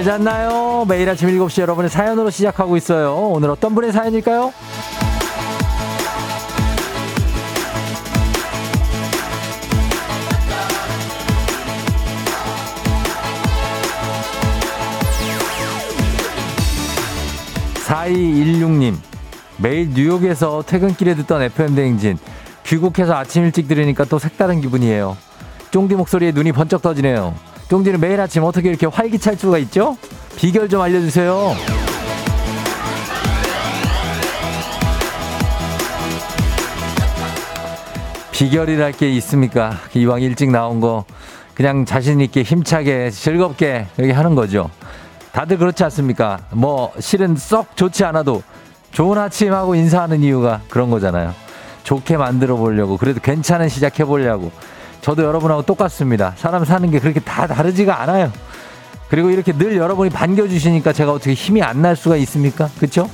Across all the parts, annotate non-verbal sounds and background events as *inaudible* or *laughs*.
잘 잤나요? 매일 아침 7시 여러분의 사연으로 시작하고 있어요. 오늘 어떤 분의 사연일까요? 4216님, 매일 뉴욕에서 퇴근길에 듣던 FM대행진. 귀국해서 아침 일찍 들으니까 또 색다른 기분이에요. 쫑디 목소리에 눈이 번쩍 떠지네요. 쫑디는 매일 아침 어떻게 이렇게 활기찰 수가 있죠? 비결 좀 알려주세요. 비결이랄 게 있습니까? 이왕 일찍 나온 거 그냥 자신 있게 힘차게 즐겁게 여기 하는 거죠. 다들 그렇지 않습니까? 뭐 실은 썩 좋지 않아도 좋은 아침 하고 인사하는 이유가 그런 거잖아요. 좋게 만들어 보려고 그래도 괜찮은 시작해 보려고 저도 여러분하고 똑같습니다. 사람 사는 게 그렇게 다 다르지가 않아요. 그리고 이렇게 늘 여러분이 반겨주시니까 제가 어떻게 힘이 안 날 수가 있습니까? 그쵸?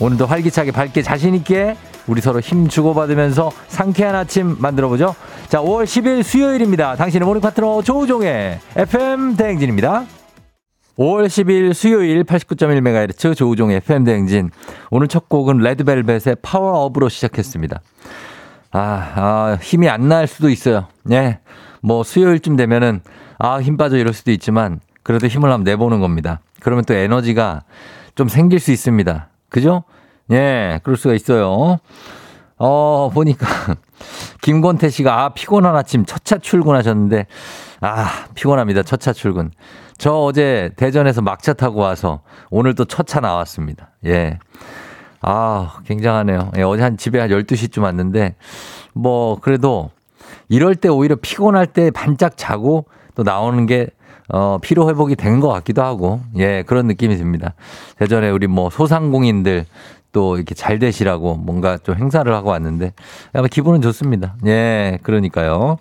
오늘도 활기차게 밝게 자신있게 우리 서로 힘 주고받으면서 상쾌한 아침 만들어보죠. 자, 5월 10일 수요일입니다. 당신의 모닝 파트너 조우종의 FM 대행진입니다. 5월 10일 수요일 89.1MHz 조우종의 FM 대행진. 오늘 첫 곡은 레드벨벳의 파워업으로 시작했습니다. 아, 아, 힘이 안 날 수도 있어요. 예. 뭐 수요일쯤 되면은 아, 힘 빠져 이럴 수도 있지만 그래도 힘을 한번 내보는 겁니다. 그러면 또 에너지가 좀 생길 수 있습니다. 그죠? 예, 그럴 수가 있어요. 어, 보니까 *laughs* 김권태 씨가 아, 피곤한 아침 첫 차 출근하셨는데 아, 피곤합니다. 첫 차 출근. 저 어제 대전에서 막차 타고 와서 오늘 또 첫 차 나왔습니다. 예. 아, 굉장하네요. 예, 어제 한 집에 한 12시쯤 왔는데 뭐 그래도 이럴 때 오히려 피곤할 때 반짝 자고 또 나오는 게 어, 피로 회복이 된 것 같기도 하고, 예, 그런 느낌이 듭니다. 대전에 우리 뭐 소상공인들 또 이렇게 잘 되시라고 뭔가 좀 행사를 하고 왔는데, 약간 기분은 좋습니다. 예, 그러니까요.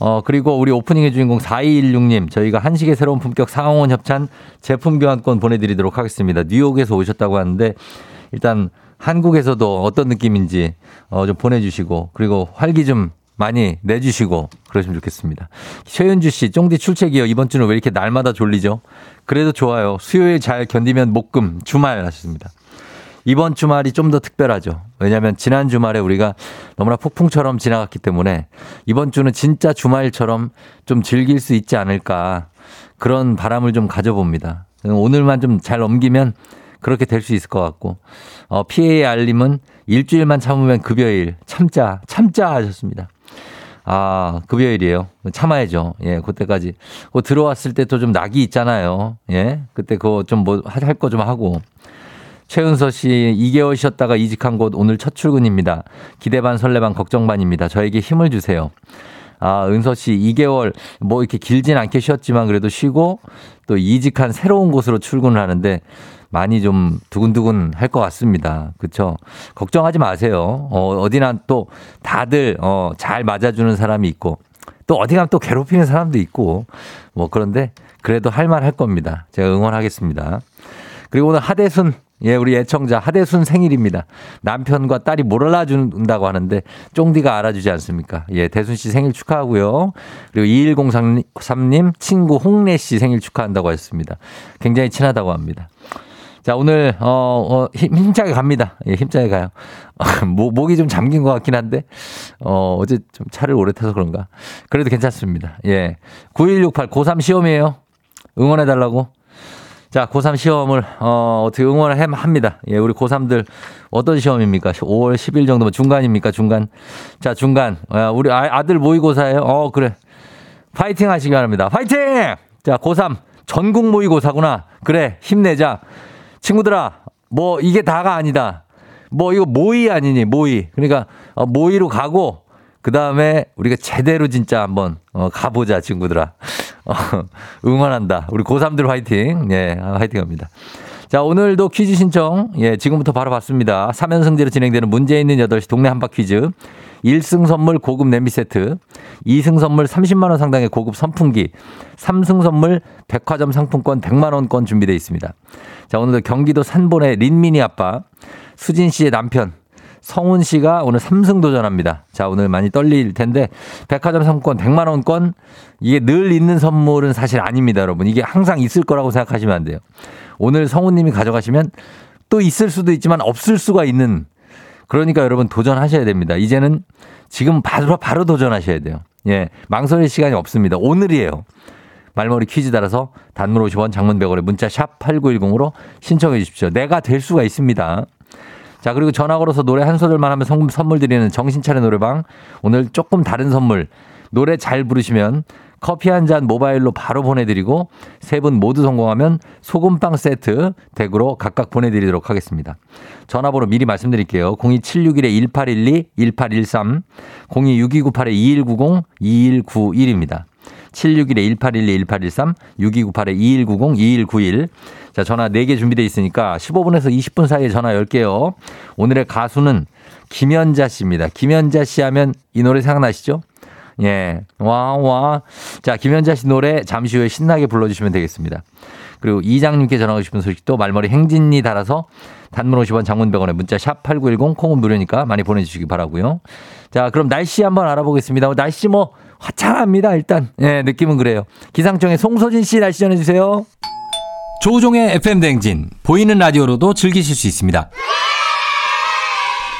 어, 그리고 우리 오프닝의 주인공 4216님, 저희가 한식의 새로운 품격 상황원 협찬 제품 교환권 보내드리도록 하겠습니다. 뉴욕에서 오셨다고 하는데, 일단 한국에서도 어떤 느낌인지 어, 좀 보내주시고, 그리고 활기 좀 많이 내주시고 그러시면 좋겠습니다. 최윤주 씨, 쫑디 출첵이요. 이번 주는 왜 이렇게 날마다 졸리죠? 그래도 좋아요. 수요일 잘 견디면 목금 주말 하셨습니다. 이번 주말이 좀 더 특별하죠. 왜냐하면 지난 주말에 우리가 너무나 폭풍처럼 지나갔기 때문에 이번 주는 진짜 주말처럼 좀 즐길 수 있지 않을까 그런 바람을 좀 가져봅니다. 오늘만 좀 잘 넘기면 그렇게 될 수 있을 것 같고 어, PA 알림은 일주일만 참으면 급여일 참자 참자 하셨습니다. 아, 급여일이에요. 참아야죠. 예, 그때까지. 그 들어왔을 때 또 좀 낙이 있잖아요. 예, 그때 그거 좀 뭐 할 거 좀 하고. 최은서 씨, 2개월 쉬었다가 이직한 곳 오늘 첫 출근입니다. 기대 반 설레 반 걱정 반입니다. 저에게 힘을 주세요. 아, 은서 씨, 2개월 뭐 이렇게 길진 않게 쉬었지만 그래도 쉬고 또 이직한 새로운 곳으로 출근을 하는데 많이 좀 두근두근 할 것 같습니다. 그쵸? 걱정하지 마세요. 어, 어디나 또 다들, 어, 잘 맞아주는 사람이 있고 또 어디 가면 또 괴롭히는 사람도 있고 뭐 그런데 그래도 할 말 할 겁니다. 제가 응원하겠습니다. 그리고 오늘 하대순 예, 우리 애청자 하대순 생일입니다. 남편과 딸이 몰라준다고 하는데 쫑디가 알아주지 않습니까? 예, 대순 씨 생일 축하하고요. 그리고 2103님 친구 홍래 씨 생일 축하한다고 했습니다. 굉장히 친하다고 합니다. 자, 오늘, 어, 어 힘, 힘차게 갑니다. 예, 힘차게 가요. *laughs* 목, 목이 좀 잠긴 것 같긴 한데, 어, 어제 좀 차를 오래 타서 그런가. 그래도 괜찮습니다. 예. 9168 고3 시험이에요. 응원해달라고. 자, 고3 시험을, 어, 어떻게 응원을 해, 합니다. 예, 우리 고3들 어떤 시험입니까? 5월 10일 정도면 중간입니까? 중간. 자, 중간. 아, 우리 아, 들 모의고사예요? 어, 그래. 파이팅 하시기 바랍니다. 파이팅! 자, 고3. 전국 모의고사구나. 그래, 힘내자. 친구들아, 뭐 이게 다가 아니다. 뭐 이거 모의 아니니 모의. 그러니까 어, 모의로 가고 그 다음에 우리가 제대로 진짜 한번 어, 가보자 친구들아. 어, *laughs* 응원한다. 우리 고3들 화이팅. 예, 아, 화이팅 합니다. 자, 오늘도 퀴즈 신청, 예, 지금부터 바로 받습니다. 3연승제로 진행되는 문제 있는 8시 동네 한바 퀴즈. 1승 선물 고급 냄비 세트, 2승 선물 30만 원 상당의 고급 선풍기, 3승 선물 백화점 상품권 100만 원권 준비되어 있습니다. 자, 오늘도 경기도 산본의 린미니 아빠, 수진 씨의 남편, 성훈 씨가 오늘 3승 도전합니다. 자, 오늘 많이 떨릴 텐데 백화점 상권 100만 원권 이게 늘 있는 선물은 사실 아닙니다, 여러분. 이게 항상 있을 거라고 생각하시면 안 돼요. 오늘 성훈 님이 가져가시면 또 있을 수도 있지만 없을 수가 있는 그러니까 여러분 도전하셔야 됩니다. 이제는 지금 바로 바로 도전하셔야 돼요. 예. 망설일 시간이 없습니다. 오늘이에요. 말머리 퀴즈 따라서 단문 50원 장문 100원에 문자 샵 8910으로 신청해 주십시오. 내가 될 수가 있습니다. 자, 그리고 전화 걸어서 노래 한 소절만 하면 선물 드리는 정신차려 노래방. 오늘 조금 다른 선물. 노래 잘 부르시면 커피 한 잔 모바일로 바로 보내드리고 세 분 모두 성공하면 소금빵 세트 댁으로 각각 보내드리도록 하겠습니다. 전화번호 미리 말씀드릴게요. 02761-1812, 1813, 026298-2190, 2191입니다. 761-1812-1813, 6298-2190, 2191. 자, 전화 4개 준비되어 있으니까 15분에서 20분 사이에 전화 10개요. 오늘의 가수는 김연자 씨입니다. 김연자 씨 하면 이 노래 생각나시죠? 예. 와, 와. 자, 김연자 씨 노래 잠시 후에 신나게 불러주시면 되겠습니다. 그리고 이장님께 전하고 싶은 소식도 말머리 행진이 달아서 단문 50원 장문 100원에 문자 샵 8910 콩은 무료니까 많이 보내주시기 바라고요. 자, 그럼 날씨 한번 알아보겠습니다. 날씨 뭐 화창합니다. 일단. 예, 느낌은 그래요. 기상청의 송소진 씨 날씨 전해주세요. 조우종의 FM 대행진 보이는 라디오로도 즐기실 수 있습니다.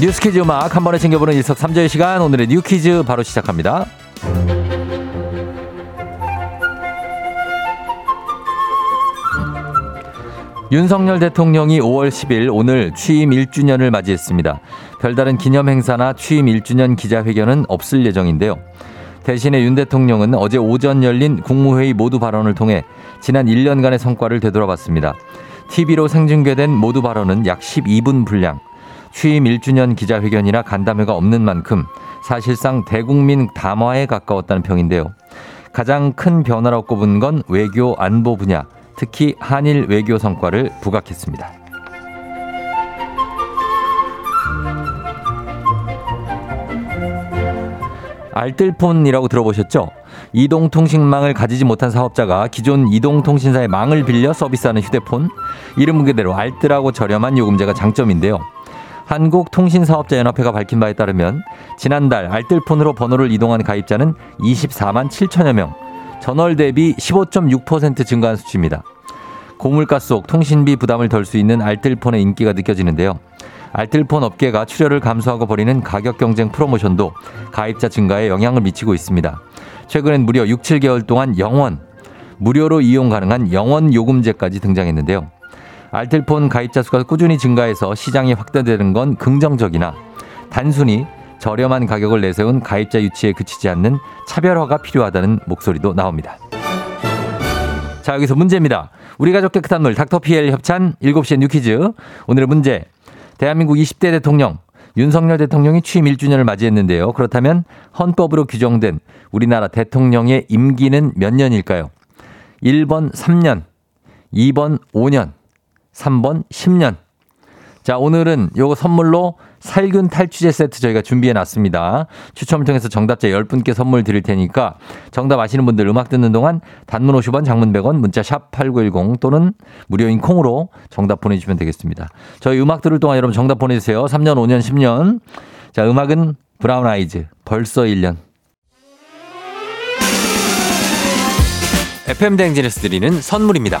뉴스 퀴즈 음악 한 번에 챙겨보는 일석삼조의 시간 오늘의 뉴 퀴즈 바로 시작합니다. 윤석열 대통령이 5월 10일 오늘 취임 1주년을 맞이했습니다. 별다른 기념 행사나 취임 1주년 기자회견은 없을 예정인데요. 대신에 윤 대통령은 어제 오전 열린 국무회의 모두 발언을 통해 지난 1년간의 성과를 되돌아봤습니다. TV로 생중계된 모두 발언은 약 12분 분량. 취임 1주년 기자회견이나 간담회가 없는 만큼 사실상 대국민 담화에 가까웠다는 평인데요. 가장 큰 변화라고 꼽은 건 외교 안보 분야, 특히 한일 외교 성과를 부각했습니다. 알뜰폰이라고 들어보셨죠? 이동통신망을 가지지 못한 사업자가 기존 이동통신사의 망을 빌려 서비스하는 휴대폰. 이름 그대로 알뜰하고 저렴한 요금제가 장점인데요. 한국통신사업자연합회가 밝힌 바에 따르면 지난달 알뜰폰으로 번호를 이동한 가입자는 24만 7천여 명, 전월 대비 15.6% 증가한 수치입니다. 고물가 속 통신비 부담을 덜 수 있는 알뜰폰의 인기가 느껴지는데요. 알뜰폰 업계가 출혈을 감수하고 벌이는 가격 경쟁 프로모션도 가입자 증가에 영향을 미치고 있습니다. 최근엔 무려 6, 7개월 동안 영원, 무료로 이용 가능한 영원 요금제까지 등장했는데요. 알뜰폰 가입자 수가 꾸준히 증가해서 시장이 확대되는 건 긍정적이나 단순히 저렴한 가격을 내세운 가입자 유치에 그치지 않는 차별화가 필요하다는 목소리도 나옵니다. 자, 여기서 문제입니다. 우리 가족 깨끗한 물 닥터피엘 협찬 7시에 뉴퀴즈. 오늘의 문제. 대한민국 20대 대통령 윤석열 대통령이 취임 1주년을 맞이했는데요. 그렇다면 헌법으로 규정된 우리나라 대통령의 임기는 몇 년일까요? 1번 3년, 2번 5년, 3번 10년. 자, 오늘은 요거 선물로 살균 탈취제 세트 저희가 준비해 놨습니다. 추첨을 통해서 정답자 10분께 선물 드릴 테니까 정답 아시는 분들 음악 듣는 동안 단문 50원, 장문 100원, 문자 샵 8910 또는 무료인 콩으로 정답 보내주시면 되겠습니다. 저희 음악 들을 동안 여러분 정답 보내주세요. 3년, 5년, 10년. 자, 음악은 브라운 아이즈. 벌써 1년. FM 대행진에서 드리는 선물입니다.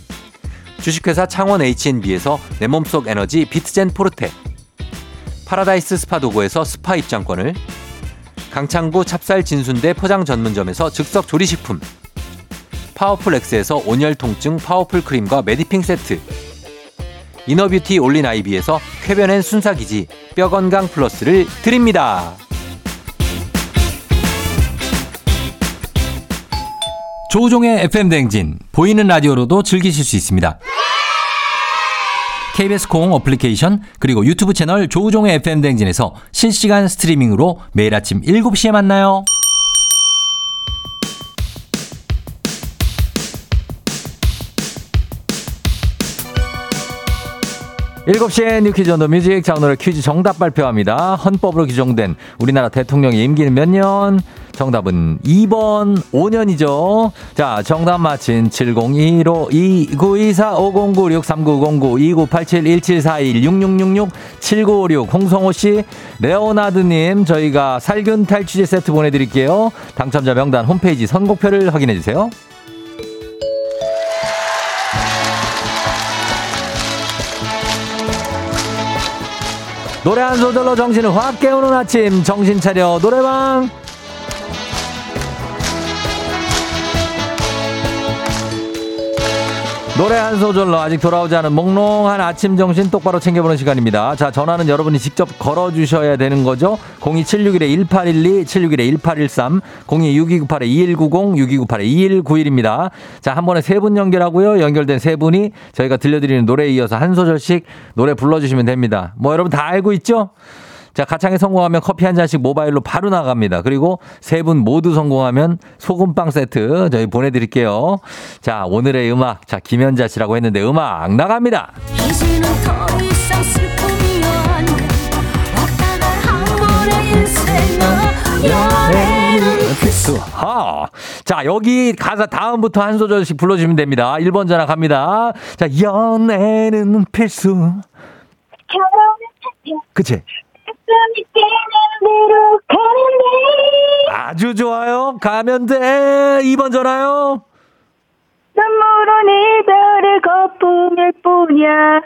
주식회사 창원 H&B에서 내 몸속 에너지 비트젠 포르테. 파라다이스 스파 도구에서 스파 입장권을. 강창구 찹쌀 진순대 포장 전문점에서 즉석 조리식품. 파워풀 엑스에서 온열 통증 파워풀 크림과 메디핑 세트. inner beauty 올린 아이비에서 쾌변엔 순사기지 뼈 건강 플러스를 드립니다. 조우종의 FM 대행진 보이는 라디오로도 즐기실 수 있습니다. KBS 콩 어플리케이션 그리고 유튜브 채널 조우종의 FM 대행진에서 실시간 스트리밍으로 매일 아침 7시에 만나요. 7시에 뉴 퀴즈 on the music 자 오늘 퀴즈 정답 발표합니다. 헌법으로 규정된 우리나라 대통령의 임기는 몇 년? 정답은 2번 5년이죠. 자, 정답 맞힌 7015 2924 5096 3909 2987 1741 6666 7956 홍성호 씨, 레오나드 님 저희가 살균 탈취제 세트 보내 드릴게요. 당첨자 명단 홈페이지 선곡표를 확인해 주세요. 노래 한 소절로 정신을 확 깨우는 아침 정신 차려 노래방 노래 한 소절로 아직 돌아오지 않은 몽롱한 아침 정신 똑바로 챙겨보는 시간입니다. 자, 전화는 여러분이 직접 걸어주셔야 되는 거죠. 02761-1812, 761-1813, 026298-2190, 6298-2191입니다. 자, 한 번에 세 분 연결하고요. 연결된 세 분이 저희가 들려드리는 노래에 이어서 한 소절씩 노래 불러주시면 됩니다. 뭐 여러분 다 알고 있죠? 자, 가창에 성공하면 커피 한 잔씩 모바일로 바로 나갑니다. 그리고 세 분 모두 성공하면 소금빵 세트 저희 보내드릴게요. 자, 오늘의 음악. 자, 김현자 씨라고 했는데 음악 나갑니다. 이제는 더 이상 슬픔이 하. 자, 여기 가사 다음부터 한 소절씩 불러주시면 됩니다. 1번 전화 갑니다. 자, 연애는 필수. 그치? 아주 좋아요. 가면 돼. 2번 전화요. 눈물은 이별의 거품일 뿐이야.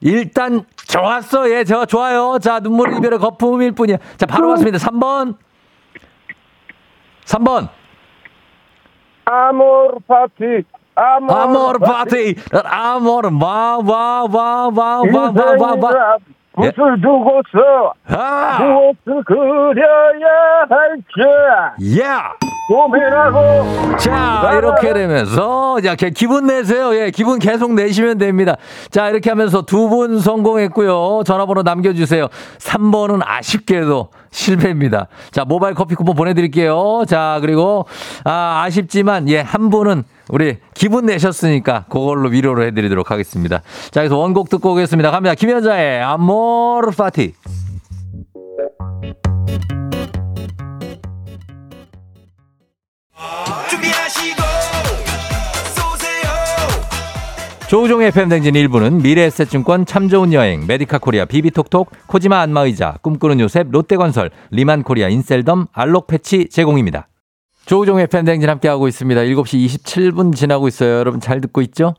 일단 좋았어. 예, 저 좋아요. 자, 눈물 이별의 거품일 뿐이야. 자, 바로 왔습니다. 3번. 3번. 아모르 파티. 아모르 파티. 아모르 와와와와와와와 무엇을 예? 두고서 아! 무엇을 그려야 할지 예! 고민하고 자 이렇게 되면서 자 기분 내세요 예 기분 계속 내시면 됩니다 자 이렇게 하면서 두 분 성공했고요 전화번호 남겨주세요 3번은 아쉽게도 실패입니다 자 모바일 커피 쿠폰 보내드릴게요 자 그리고 아 아쉽지만 예한 분은 우리 기분 내셨으니까 그걸로 위로를 해드리도록 하겠습니다. 자, 그래서 원곡 듣고 오겠습니다. 갑니다. 김연자의 아모르 파티. 조우종의 FM 대행진 1부는 미래에셋증권 참 좋은 여행, 메디카 코리아 비비톡톡, 코지마 안마의자, 꿈꾸는 요셉, 롯데건설, 리만 코리아 인셀덤, 알록 패치 제공입니다. 조우종의 팬댕진 함께하고 있습니다. 7시 27분 지나고 있어요. 여러분 잘 듣고 있죠?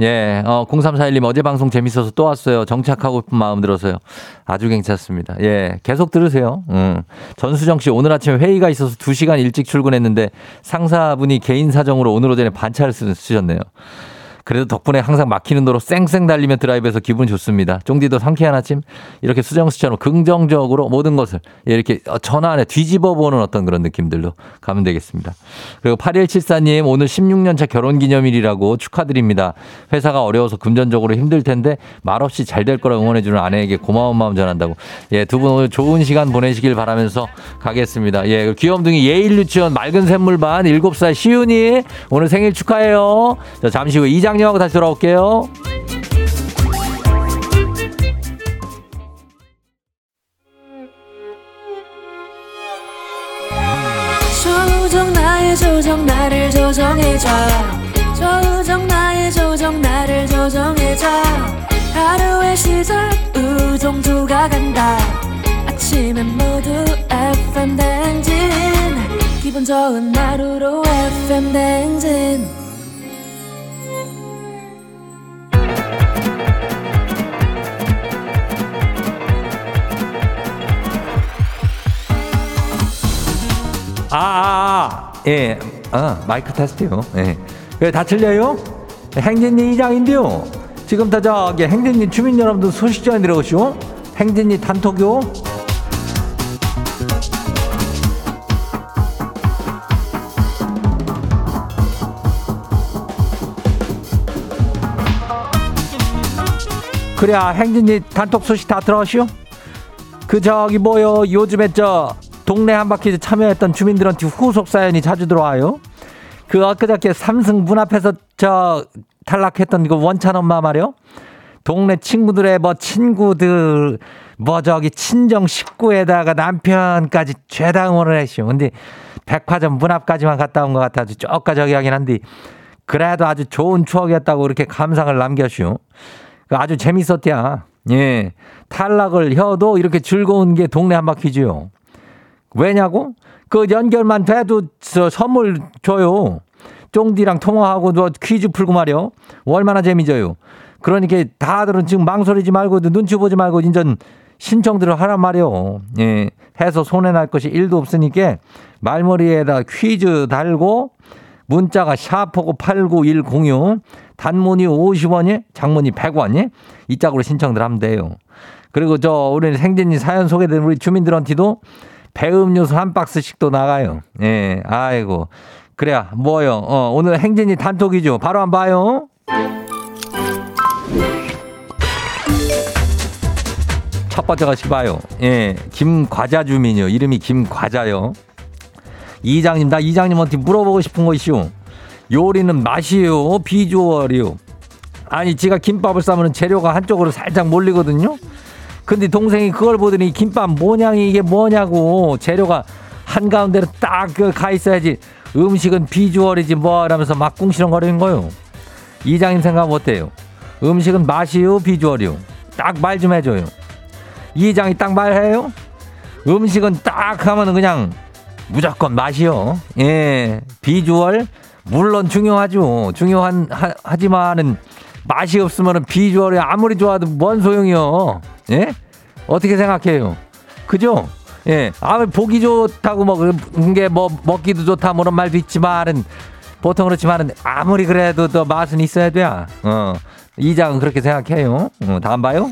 예, 어, 0341님 어제 방송 재밌어서 또 왔어요. 정착하고 싶은 마음 들어서요. 아주 괜찮습니다. 예, 계속 들으세요. 음. 전수정 씨 오늘 아침에 회의가 있어서 2시간 일찍 출근했는데 상사분이 개인 사정으로 오늘 오전에 반차를 쓰셨네요. 그래도 덕분에 항상 막히는 도로 쌩쌩 달리며 드라이브해서 기분 좋습니다. 쫑디도 상쾌한 아침 이렇게 수정수처럼 긍정적으로 모든 것을 이렇게 전환에 뒤집어 보는 어떤 그런 느낌들로 가면 되겠습니다. 그리고 8174님 오늘 16년차 결혼 기념일이라고 축하드립니다. 회사가 어려워서 금전적으로 힘들 텐데 말없이 잘 될 거라 응원해주는 아내에게 고마운 마음 전한다고. 예, 두 분 오늘 좋은 시간 보내시길 바라면서 가겠습니다. 예, 귀염둥이 예일 유치원 맑은 샘물반 7살 시윤이 오늘 생일 축하해요. 자, 잠시 후 이장 님하고 다시 돌아올게요. 조정 나의 조정 나를 조정해줘. 조정 나의 조정 나를 조정해줘. 하루의 시절 우정조가 간다. 아침엔 모두 FM 댕진. 기분 좋은 하루로 FM 댕진 아, 아, 아, 예, 아, 마이크 테스트요. 예. 왜 다 틀려요? 행진이 이장인데요. 지금부터 저기 행진이 주민 여러분들 소식 전해 들어오시오. 행진이 단톡요. 그래야 행진이 단톡 소식 다 들어오시오. 그 저기 뭐요 요즘에 저 동네 한바퀴 참여했던 주민들한테 후속 사연이 자주 들어와요. 그 엊그저께 삼승 문 앞에서 저 탈락했던 그 원찬 엄마 말이요. 동네 친구들의 뭐 친구들 뭐 저기 친정 식구에다가 남편까지 죄다 응원을 했시오. 근데 백화점 문 앞까지만 갔다 온 것 같아 아주 쪼까 저기 하긴 한데 그래도 아주 좋은 추억이었다고 이렇게 감상을 남겨시오. 그 아주 재밌었대야. 예. 탈락을 해도 이렇게 즐거운 게 동네 한바퀴지요. 왜냐고? 그 연결만 돼도 저 선물 줘요. 쫑디랑 통화하고 너 퀴즈 풀고 말이요. 얼마나 재미져요. 그러니까 다들은 지금 망설이지 말고 눈치 보지 말고 인전 신청들을 하란 말이요. 예. 해서 손해 날 것이 일도 없으니까 말머리에다 퀴즈 달고 문자가 샤프고 89106 단문이 50원이 장문이 100원이 이 짝으로 신청들 하면 돼요. 그리고 저 우리 생진이 사연 소개된 우리 주민들한테도 배음료수 한 박스씩도 나가요. 예, 아이고. 그래야, 뭐요? 어, 오늘 행진이 단톡이죠. 바로 한번 봐요. 첫 번째 것이 봐요. 예, 김과자 주민이요. 이름이 김과자요. 이장님, 나 이장님한테 물어보고 싶은 것이요. 요리는 맛이요, 비주얼이요. 아니, 제가 김밥을 싸면 재료가 한쪽으로 살짝 몰리거든요. 근데 동생이 그걸 보더니 김밥 모양이 이게 뭐냐고 재료가 한가운데로 딱 가 있어야지 음식은 비주얼이지 뭐 하면서 막 궁시렁거리는 거요. 이장님 생각 어때요? 음식은 맛이요 비주얼이요. 딱 말 좀 해줘요. 이장이 딱 말해요? 음식은 딱 하면은 그냥 무조건 맛이요. 예, 비주얼 물론 중요하죠. 중요한 하, 하지만은 맛이 없으면은 비주얼이 아무리 좋아도 뭔 소용이요. 예? 어떻게 생각해요? 그죠? 예. 아, 보기 좋다고 뭐, 그게 뭐, 먹기도 좋다, 뭐 그런 말도 있지만은, 보통 그렇지만은, 아무리 그래도 더 맛은 있어야 돼. 어. 이장은 그렇게 생각해요. 어, 다음 봐요.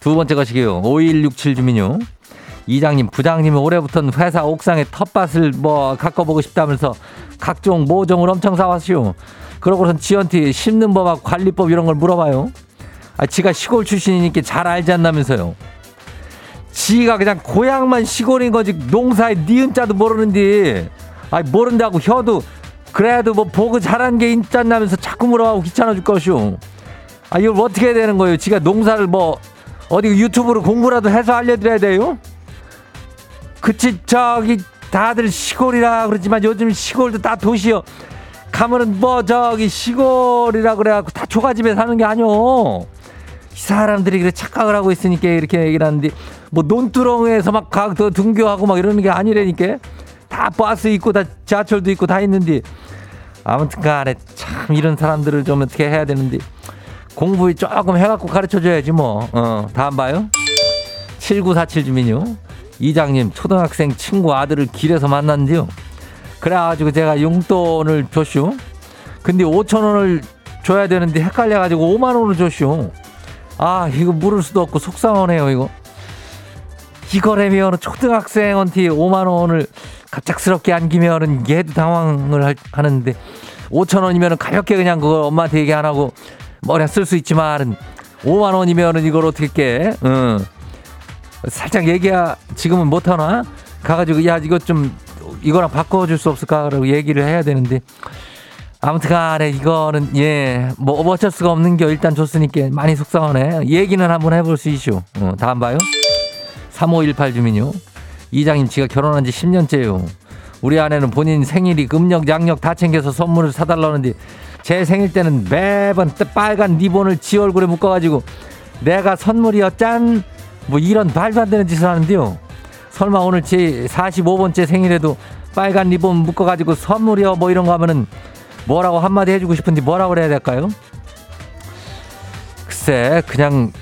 두 번째 것이게요. 5167 주민요. 이장님, 부장님이 올해부터는 회사 옥상에 텃밭을 뭐, 가꿔보고 싶다면서 각종 모종을 엄청 사왔시오. 그러고선 지한테 심는 법하고 관리법 이런 걸 물어봐요. 아, 지가 시골 출신이니까 잘 알지 않나면서요. 지가 그냥 고향만 시골인 거지 농사에 니은자도 모르는데 아 모른다고 혀도 그래도 뭐 보고 잘한 게 있지 않나면서 자꾸 물어보고 귀찮아 줄 것이오. 아 이걸 어떻게 해야 되는 거예요? 지가 농사를 뭐 어디 유튜브로 공부라도 해서 알려드려야 돼요? 그치 저기 다들 시골이라 그러지만 요즘 시골도 다 도시요. 가면은 뭐 저기 시골이라 그래갖고 다 초가집에 사는 게 아니오. 이 사람들이 그래 착각을 하고 있으니까 이렇게 얘기를 하는데 뭐 논두렁에서 막각 등교하고 막 이러는 게 아니라니까 다 버스 있고 다 지하철도 있고 다 있는데 아무튼 간에 참 이런 사람들을 좀 어떻게 해야 되는데 공부 조금 해갖고 가르쳐 줘야지 뭐. 어, 다음 봐요. 7947 주민요. 이장님 초등학생 친구 아들을 길에서 만났는데요. 그래가지고 제가 용돈을 줬슈. 근데 5천 원을 줘야 되는데 헷갈려가지고 5만 원을 줬쇼. 아 이거 물을 수도 없고 속상하네요 이거. 이거라면 초등학생한테 5만 원을 갑작스럽게 안기면은 얘도 당황을 할- 하는데 5천 원이면은 가볍게 그냥 그걸 엄마한테 얘기 안 하고 머리 쓸수 있지만 5만 원이면은 이걸 어떻게 깨? 응. 살짝 얘기야 지금은 못 하나? 가가지고 야 이거 좀 이거랑 바꿔줄 수 없을까라고 얘기를 해야 되는데 아무튼 간에 이거는 예 뭐 어쩔 수가 없는 게 일단 줬으니까 많이 속상하네. 얘기는 한번 해볼 수 있슈. 어, 다음 봐요. 3518 주민요. 이장님 지가 결혼한 지 10년째요. 우리 아내는 본인 생일이 음력 양력 다 챙겨서 선물을 사달라는데 제 생일 때는 매번 빨간 리본을 지 얼굴에 묶어가지고 내가 선물이여 짠! 뭐 이런 말도 안 되는 짓을 하는데요. 설마 오늘 제 45번째 생일에도 빨간 리본 묶어가지고 선물이여 뭐 이런 거 하면은 뭐라고 한마디 해주고 싶은데 뭐라고 그래야 될까요? 글쎄 그냥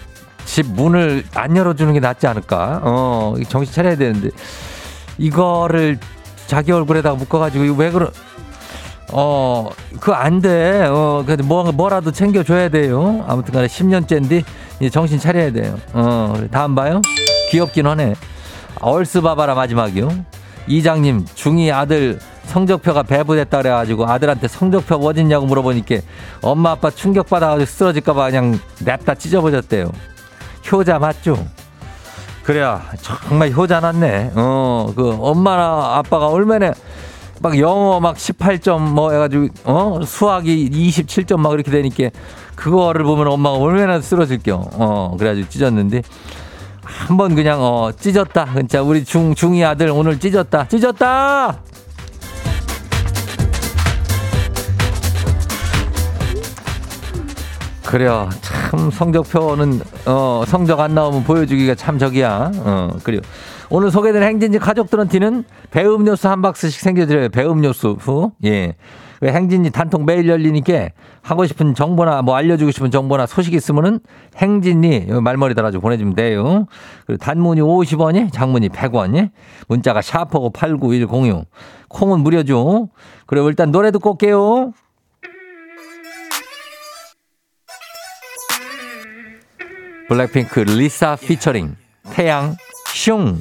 집 문을 안 열어주는 게 낫지 않을까? 어 정신 차려야 되는데 이거를 자기 얼굴에다가 묶어가지고 왜 그러? 어 그거 안 돼. 어 근데 뭐 뭐라도 챙겨줘야 돼요. 아무튼 간에 10년째인데 이제 정신 차려야 돼요. 어 다음 봐요. 귀엽긴 하네. 얼스 바바라 마지막이요. 이장님 중이 아들 성적표가 배부됐다 그래가지고 아들한테 성적표 어딨냐고 물어보니까 엄마 아빠 충격받아가지고 쓰러질까봐 그냥 냅다 찢어버렸대요. 효자 맞죠? 그래야 정말 효자 났네. 어, 그 엄마나 아빠가 얼마나 막 영어 막 18점 뭐 해가지고 어 수학이 27점 막 이렇게 되니까 그거를 보면 엄마가 얼마나 쓰러질겨. 어 그래가지고 찢었는데 한번 그냥 어 찢었다. 진짜 우리 중 중이 아들 오늘 찢었다. 찢었다. 그래요. 참 성적표는 어 성적 안 나오면 보여주기가 참 저기야. 어 그래요. 오늘 소개된 행진지 가족들한테는 배음료수 한 박스씩 생겨드려요. 배음료수 후. 예. 그 행진지 단통 매일 열리니까 하고 싶은 정보나 뭐 알려주고 싶은 정보나 소식 있으면은 행진이 말머리 달아주고 보내주면 돼요. 그리고 단문이 50원이, 장문이 100원이, 문자가 샤퍼고 89106. 콩은 무료죠. 그리고 일단 노래 듣고 올게요. 블랙핑크 리사 피처링 태양 슝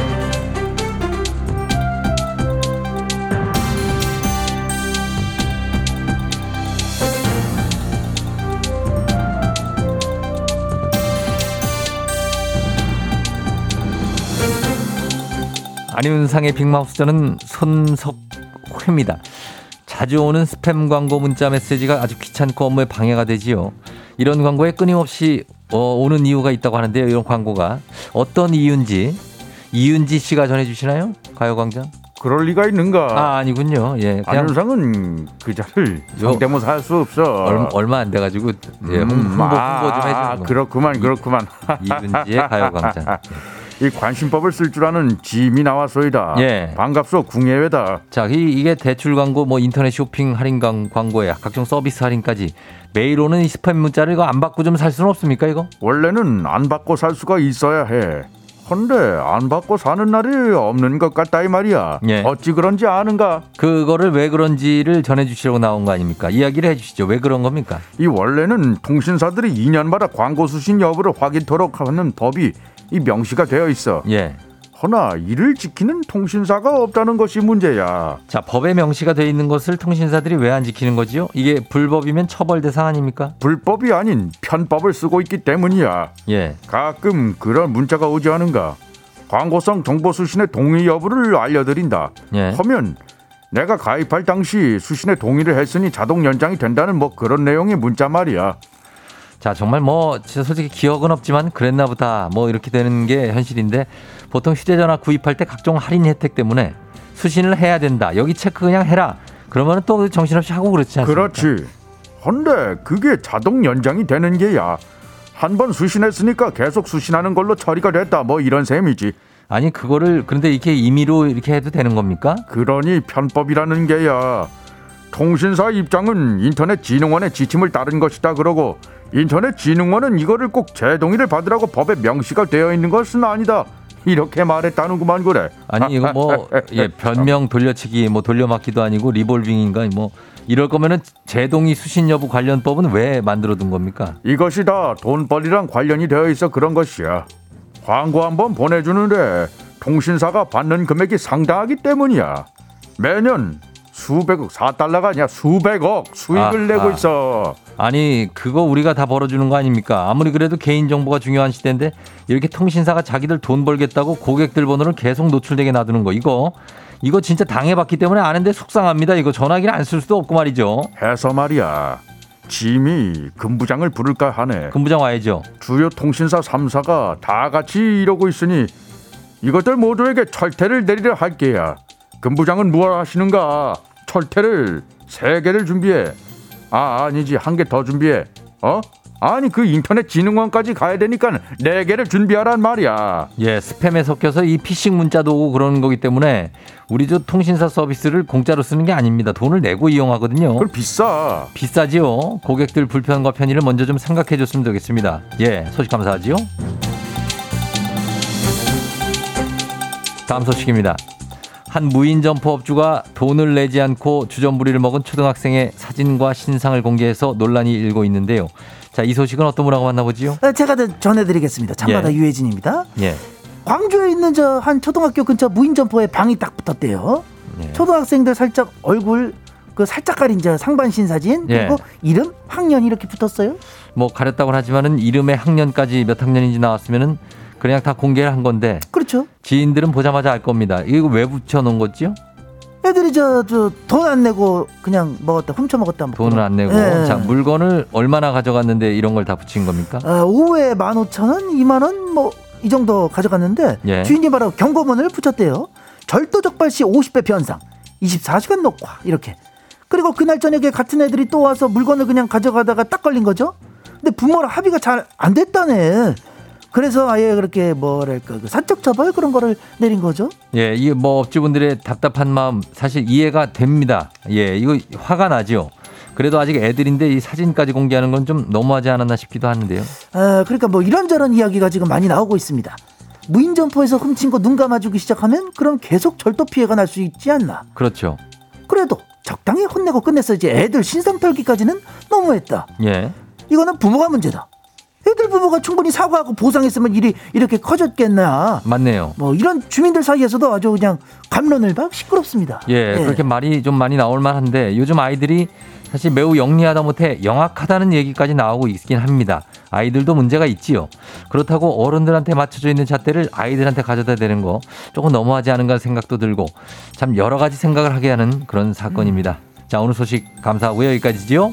안윤상의 빅마우스전은 손석회입니다. 자주 오는 스팸 광고 문자 메시지가 아주 귀찮고 업무에 방해가 되지요. 이런 광고에 끊임없이 어, 오는 이유가 있다고 하는데요. 이런 광고가 어떤 이유인지 이윤지 씨가 전해주시나요? 가요광장? 그럴 리가 있는가? 아 아니군요. 예, 안윤상은 그 자를 요- 성대모사 할 수 없어. 얼마, 얼마 안 돼가지고 예, 홍, 음, 홍보, 홍보 좀 아, 해주는 거. 그렇구만, 그렇구만. 이윤지의 가요광장. *laughs* 이 관심법을 쓸 줄 아는 짐이 나왔소이다. 예. 반갑소, 궁예회다. 자, 이, 이게 대출 광고, 뭐 인터넷 쇼핑 할인 광- 광고에 각종 서비스 할인까지 매일 오는 이 스팸 문자를 이거 안 받고 좀 살 수는 없습니까 이거? 원래는 안 받고 살 수가 있어야 해. 헌데 안 받고 사는 날이 없는 것 같다 이 말이야. 예. 어찌 그런지 아는가? 그거를 왜 그런지를 전해주시려고 나온 거 아닙니까? 이야기를 해주시죠. 왜 그런 겁니까? 이 원래는 통신사들이 2년마다 광고 수신 여부를 확인토록 하는 법이 이 명시가 되어 있어. 예. 허나 이를 지키는 통신사가 없다는 것이 문제야. 자, 법에 명시가 돼 있는 것을 통신사들이 왜 안 지키는 거지요? 이게 불법이면 처벌 대상 아닙니까? 불법이 아닌 편법을 쓰고 있기 때문이야. 예. 가끔 그런 문자가 오지 않은가? 광고성 정보 수신의 동의 여부를 알려드린다. 예. 하면 내가 가입할 당시 수신에 동의를 했으니 자동 연장이 된다는 뭐 그런 내용의 문자 말이야. 자, 정말 뭐, 진짜 솔직히 기억은 없지만 그랬나 보다. 뭐 이렇게 되는 게 현실인데 보통 휴대전화 구입할 때 각종 할인 혜택 때문에 수신을 해야 된다. 여기 체크 그냥 해라. 그러면 또 정신없이 하고 그렇지 않습니까? 그렇지. 헌데 그게 자동 연장이 되는 게야. 한 번 수신했으니까 계속 수신하는 걸로 처리가 됐다. 뭐 이런 셈이지. 아니 그거를 그런데 이렇게 임의로 이렇게 해도 되는 겁니까? 그러니 편법이라는 게야. 통신사 입장은 인터넷 진흥원의 지침을 따른 것이다 그러고 인터넷진흥원은 이거를 꼭 제 동의를 받으라고 법에 명시가 되어 있는 것은 아니다. 이렇게 말했다는구만 그래. 아니 이거 뭐 *laughs* 예, 변명 돌려치기 뭐 돌려막기도 아니고 리볼빙인가 뭐 이럴 거면은 제동의 수신 여부 관련법은 왜 만들어 둔 겁니까? 이것이 다 돈벌이랑 관련이 되어 있어 그런 것이야. 광고 한번 보내주는데 통신사가 받는 금액이 상당하기 때문이야. 매년 수백억, 4달러가 아니야 수백억 수익을 아, 내고 아. 있어. 아니 그거 우리가 다 벌어주는 거 아닙니까? 아무리 그래도 개인 정보가 중요한 시대인데 이렇게 통신사가 자기들 돈 벌겠다고 고객들 번호를 계속 노출되게 놔두는 거 이거 이거 진짜 당해봤기 때문에 아는데 속상합니다. 이거 전화기를 안 쓸 수도 없고 말이죠. 해서 말이야. 짐이 금부장을 부를까 하네. 금부장 와야죠. 주요 통신사 3사가 다 같이 이러고 있으니 이것들 모두에게 철퇴를 내리려 할 게야. 금부장은 무엇 하시는가? 철퇴를 세 개를 준비해. 아 아니지 한 개 더 준비해. 어? 아니 그 인터넷 진흥원까지 가야 되니까 네 개를 준비하란 말이야. 예, 스팸에 섞여서 이 피싱 문자도 오고 그러는 거기 때문에 우리 저 통신사 서비스를 공짜로 쓰는 게 아닙니다. 돈을 내고 이용하거든요. 그걸 비싸. 비싸지요. 고객들 불편과 편의를 먼저 좀 생각해 줬으면 되겠습니다. 예, 소식 감사하지요. 다음 소식입니다. 한 무인 점포 업주가 돈을 내지 않고 주전부리를 먹은 초등학생의 사진과 신상을 공개해서 논란이 일고 있는데요. 자, 이 소식은 어떤 분하고 만나보지요? 어, 제가 더 전해드리겠습니다. 참가다 예. 유혜진입니다. 예. 광주에 있는 저 한 초등학교 근처 무인 점포에 방이 딱 붙었대요. 예. 초등학생들 살짝 얼굴 그 살짝 가린 저 상반신 사진 예. 그리고 이름 학년 이렇게 붙었어요. 뭐 가렸다고 하지만은 이름에 학년까지 몇 학년인지 나왔으면은 그냥 다 공개를 한 건데 그렇죠. 지인들은 보자마자 알 겁니다. 이거 왜 붙여 놓은 거지요? 애들이 저저돈 안 내고 그냥 먹었다 훔쳐 먹었다. 뭐 돈을 안 내고 예. 자 물건을 얼마나 가져갔는데 이런 걸 다 붙인 겁니까? 어, 오후에 만 오천 원, 이만 원 뭐 이 정도 가져갔는데 예. 주인이 바로 경고문을 붙였대요. 절도 적발 시 50배 변상, 24시간 녹화 이렇게. 그리고 그날 저녁에 같은 애들이 또 와서 물건을 그냥 가져가다가 딱 걸린 거죠. 근데 부모랑 합의가 잘 안 됐다네. 그래서 아예 그렇게 뭐랄까 그 사적 처벌 그런 거를 내린 거죠. 예, 이게 뭐 업주분들의 답답한 마음 사실 이해가 됩니다. 예, 이거 화가 나죠. 그래도 아직 애들인데 이 사진까지 공개하는 건 좀 너무하지 않았나 싶기도 하는데요. 아, 그러니까 뭐 이런저런 이야기가 지금 많이 나오고 있습니다. 무인 점포에서 훔친 거 눈 감아주기 시작하면 그럼 계속 절도 피해가 날 수 있지 않나. 그렇죠. 그래도 적당히 혼내고 끝냈어야지 애들 신상 털기까지는 너무했다. 예. 이거는 부모가 문제다. 애들 부모가 충분히 사과하고 보상했으면 일이 이렇게 커졌겠나. 맞네요. 뭐 이런 주민들 사이에서도 아주 그냥 감론을 박 시끄럽습니다. 예, 그렇게 말이 좀 많이 나올 만한데 요즘 아이들이 사실 매우 영리하다 못해 영악하다는 얘기까지 나오고 있긴 합니다. 아이들도 문제가 있지요. 그렇다고 어른들한테 맞춰져 있는 잣대를 아이들한테 가져다 대는 거 조금 너무하지 않은가 생각도 들고 참 여러 가지 생각을 하게 하는 그런 사건입니다. 자, 오늘 소식 감사하고요. 여기까지지요.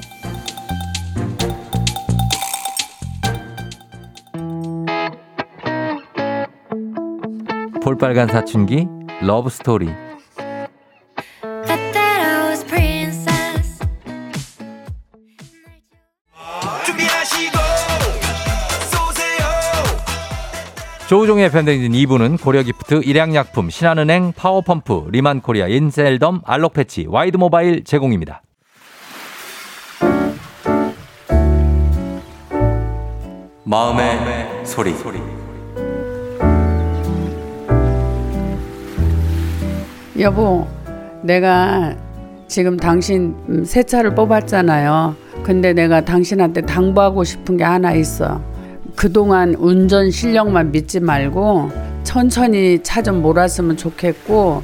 볼빨간 사춘기 러브 스토리. 조우종의 FM 대행진 2부는 고려기프트, 일양약품, 신한은행, 파워펌프, 리만코리아, 인셀덤, 알록패치, 와이드모바일 제공입니다. 마음의, 소리. 여보, 내가 지금 당신 음, 새 차를 뽑았잖아요. 근데 내가 당신한테 당부하고 싶은 게 하나 있어. 그동안 운전 실력만 믿지 말고 천천히 차 좀 몰았으면 좋겠고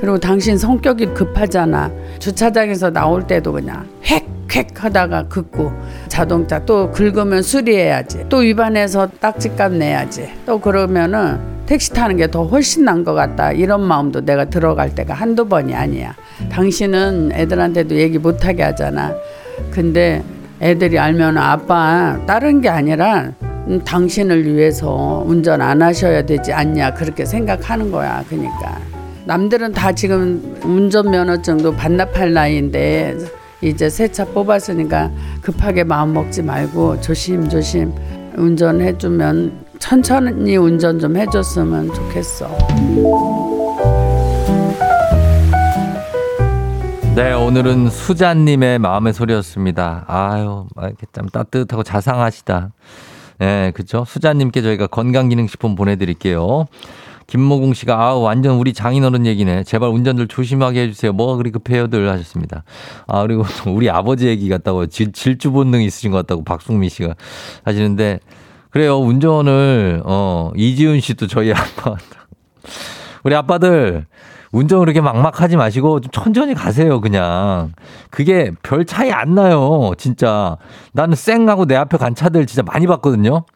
그리고 당신 성격이 급하잖아. 주차장에서 나올 때도 그냥 획획 하다가 긋고 자동차 또 긁으면 수리해야지. 또 위반해서 딱지값 내야지. 또 그러면은 택시 타는 게 더 훨씬 난 것 같다. 이런 마음도 내가 들어갈 때가 한두 번이 아니야. 당신은 애들한테도 얘기 못하게 하잖아. 근데 애들이 알면 아빠 다른 게 아니라 음, 당신을 위해서 운전 안 하셔야 되지 않냐 그렇게 생각하는 거야. 그러니까 남들은 다 지금 운전면허증도 반납할 나이인데 이제 새 차 뽑았으니까 급하게 마음 먹지 말고 조심조심 운전해주면 천천히 운전 좀 해줬으면 좋겠어. 네, 오늘은 수자님의 마음의 소리였습니다. 아유, 막 이렇게 참 따뜻하고 자상하시다. 네, 그죠? 수자님께 저희가 건강기능식품 보내드릴게요. 김모공 씨가 아우 완전 우리 장인어른 얘기네. 제발 운전들 조심하게 해주세요. 뭐가 그리 급해요들 하셨습니다. 아 그리고 우리 아버지 얘기 같다고 질, 질주 본능 있으신 것 같다고 박숙미 씨가 하시는데 그래요 운전을 어 이지훈 씨도 저희 아빠 우리 아빠들 운전 그렇게 막막하지 마시고 좀 천천히 가세요, 그냥. 그게 별 차이 안 나요, 진짜. 나는 쌩하고 내 앞에 간 차들 진짜 많이 봤거든요.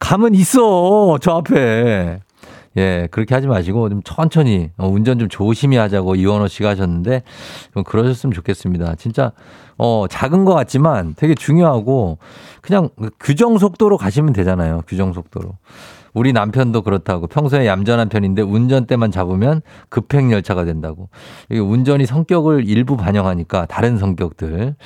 가면 있어, 저 앞에. 예, 그렇게 하지 마시고 좀 천천히 어, 운전 좀 조심히 하자고 이원호 씨가 하셨는데 좀 그러셨으면 좋겠습니다. 진짜 어 작은 것 같지만 되게 중요하고 그냥 규정 속도로 가시면 되잖아요. 규정 속도로. 우리 남편도 그렇다고 평소에 얌전한 편인데 운전대만 잡으면 급행 열차가 된다고. 이게 운전이 성격을 일부 반영하니까 다른 성격들.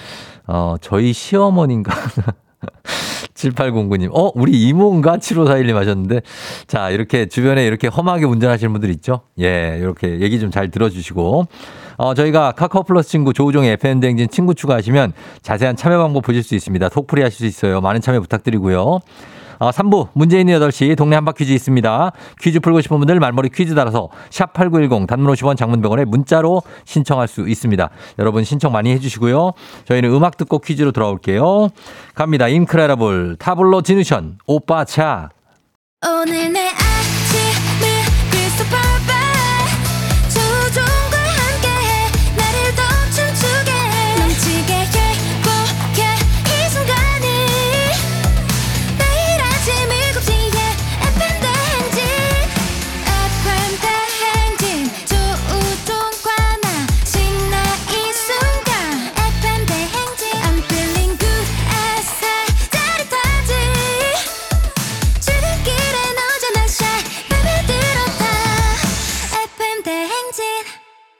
어 저희 시어머니인가 *laughs* 7809님, 어, 우리 이모인가? 7541님 하셨는데, 자, 이렇게 주변에 이렇게 험하게 운전하시는 분들 있죠? 예, 이렇게 얘기 좀 잘 들어주시고, 어, 저희가 카카오 플러스 친구 조우종의 FM대행진 친구 추가하시면 자세한 참여 방법 보실 수 있습니다. 톡풀이 하실 수 있어요. 많은 참여 부탁드리고요. 어, 3부 문제 있는 8시 동네 한바 퀴즈 있습니다. 퀴즈 풀고 싶은 분들 말머리 퀴즈 달아서 샵 8910 단문 50원 장문병원에 문자로 신청할 수 있습니다. 여러분 신청 많이 해주시고요. 저희는 음악 듣고 퀴즈로 돌아올게요. 갑니다. 임크레라블 타블로 지누션 오빠 차. 오늘 내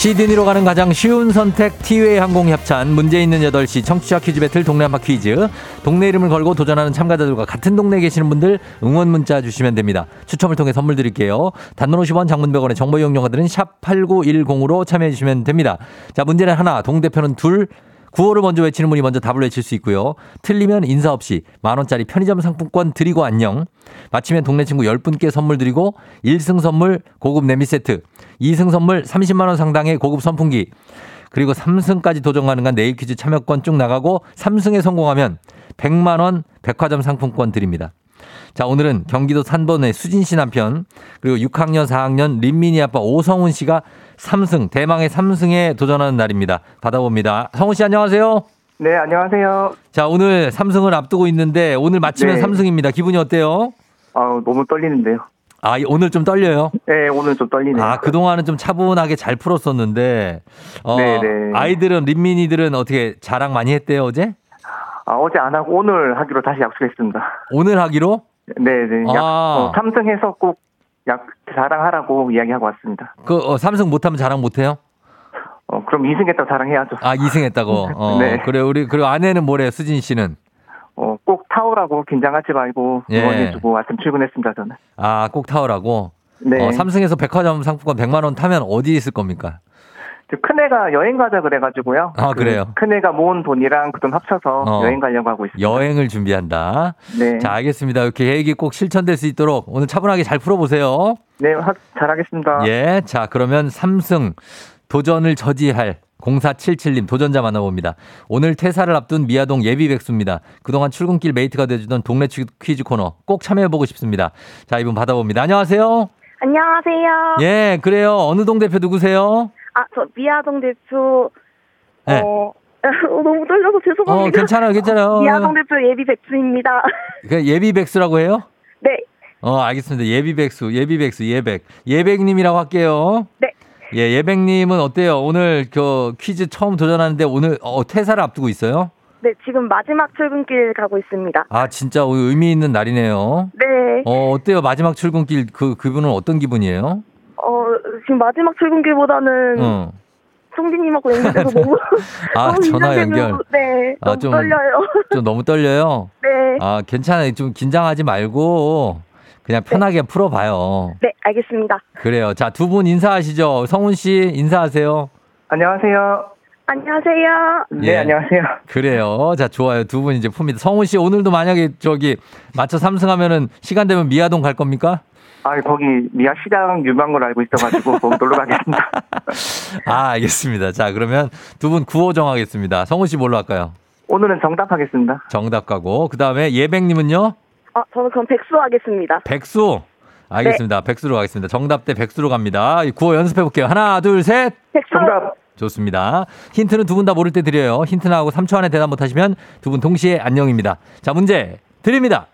시드니로 가는 가장 쉬운 선택 티웨이 항공 협찬 문제 있는 8시 청취자 퀴즈 배틀 동네 한바 퀴즈 동네 이름을 걸고 도전하는 참가자들과 같은 동네에 계시는 분들 응원 문자 주시면 됩니다. 추첨을 통해 선물 드릴게요. 단문 50원 장문 100원의 정보 이용료가들은 샵 8910으로 참여해 주시면 됩니다. 자 문제는 하나 동대표는 둘 구호를 먼저 외치는 분이 먼저 답을 외칠 수 있고요. 틀리면 인사 없이 만원짜리 편의점 상품권 드리고 안녕. 마치면 동네 친구 10분께 선물 드리고 1승 선물 고급 냄비 세트, 2승 선물 30만원 상당의 고급 선풍기, 그리고 3승까지 도전 가능한 네일 퀴즈 참여권 쭉 나가고 3승에 성공하면 100만원 백화점 상품권 드립니다. 자, 오늘은 경기도 산번의 수진 씨 남편, 그리고 6학년, 4학년 린민이 아빠 오성훈 씨가 3승, 대망의 3승에 도전하는 날입니다. 받아봅니다. 성훈 씨 안녕하세요. 네, 안녕하세요. 자, 오늘 3승을 앞두고 있는데 오늘 마치면 네. 3승입니다. 기분이 어때요? 아, 너무 떨리는데요. 아, 오늘 좀 떨려요? 네, 오늘 좀 떨리네요. 아, 그동안은 좀 차분하게 잘 풀었었는데, 어, 네, 네. 아이들은, 린민이들은 어떻게 자랑 많이 했대요, 어제? 아, 어제 안 하고 오늘 하기로 다시 약속했습니다. 오늘 하기로? 네, 네. 약, 아. 어, 삼성해서 꼭 약, 자랑하라고 이야기하고 왔습니다. 그, 어, 삼승 못하면 자랑 못해요? 어, 그럼 2승했다고 자랑해야죠. 아, 2승 했다고? *laughs* 어, 네. 그래, 우리, 그리고 아내는 뭐래요, 수진 씨는? 어, 꼭 타오라고 긴장하지 말고 예. 응원해주고 아침 출근했습니다, 저는. 아, 꼭 타오라고? 네. 어, 삼승에서 백화점 상품권 100만 원 타면 어디 있을 겁니까? 저 큰애가 여행 가자 그래가지고요. 아, 그 그래요? 큰애가 모은 돈이랑 그 돈 합쳐서 어. 여행 가려고 하고 있습니다. 여행을 준비한다. 네. 자, 알겠습니다. 이렇게 계획이 꼭 실천될 수 있도록 오늘 차분하게 잘 풀어보세요. 네, 하- 잘하겠습니다. 예. 자, 그러면 삼승 도전을 저지할 0477님 도전자 만나봅니다. 오늘 퇴사를 앞둔 미아동 예비 백수입니다. 그동안 출근길 메이트가 돼주던 동네 퀴- 퀴즈 코너 꼭 참여해보고 싶습니다. 자, 이분 받아봅니다. 안녕하세요. 안녕하세요. 예, 그래요. 어느 동 대표 누구세요? 아, 저 미아동 대표, 네. 어, *laughs* 너무 떨려서 어, 죄송합니다. 괜찮아요, 괜찮아요. *laughs* 미아동 대표 예비 백수입니다. *laughs* 그 예비 백수라고 해요? 네. 어, 알겠습니다. 예비 백수, 예비 백수, 예백. 예백님이라고 할게요. 네. 예, 예백님은 어때요? 오늘 그 퀴즈 처음 도전하는데 오늘 어, 퇴사를 앞두고 있어요? 네, 지금 마지막 출근길 가고 있습니다. 아, 진짜 의미 있는 날이네요. 네. 어, 어때요? 마지막 출근길 그, 그분은 어떤 기분이에요? 어, 지금 마지막 출근길보다는 어. 송진님하고 연결돼서 *laughs* 너무 아, 너무 전화 연결. 네, 아, 너무 좀- 떨려요. *laughs* 좀 너무 떨려요? 네. 아, 괜찮아요. 좀 긴장하지 말고 그냥 편하게 풀어봐요. 네, 알겠습니다. 그래요. 자, 두 분 인사하시죠. 성훈 씨, 인사하세요. 안녕하세요. 안녕하세요. 네, 예. 안녕하세요. 그래요. 자, 좋아요. 두 분 이제 풉니다. 성훈 씨, 오늘도 만약에 저기 맞춰 삼승하면은 시간 되면 미아동 갈 겁니까? 아, 거기 미아 시장 유명한 걸 알고 있어가지고 *laughs* 거기 놀러 가겠습니다. 아, 알겠습니다. 자, 그러면 두 분 구호 정하겠습니다. 성훈 씨 뭘로 할까요? 오늘은 정답하겠습니다. 정답 가고. 그 다음에 예백님은요? 아, 저는 그럼 백수 하겠습니다. 백수. 알겠습니다. 백수로 가겠습니다. 정답 대 백수로 갑니다. 이 구호 연습해 볼게요. 하나, 둘, 셋. 백수. 정답. 좋습니다. 힌트는 두 분 다 모를 때 드려요. 힌트 나하고 3초 안에 대답 못하시면 두 분 동시에 안녕입니다. 자, 문제 드립니다.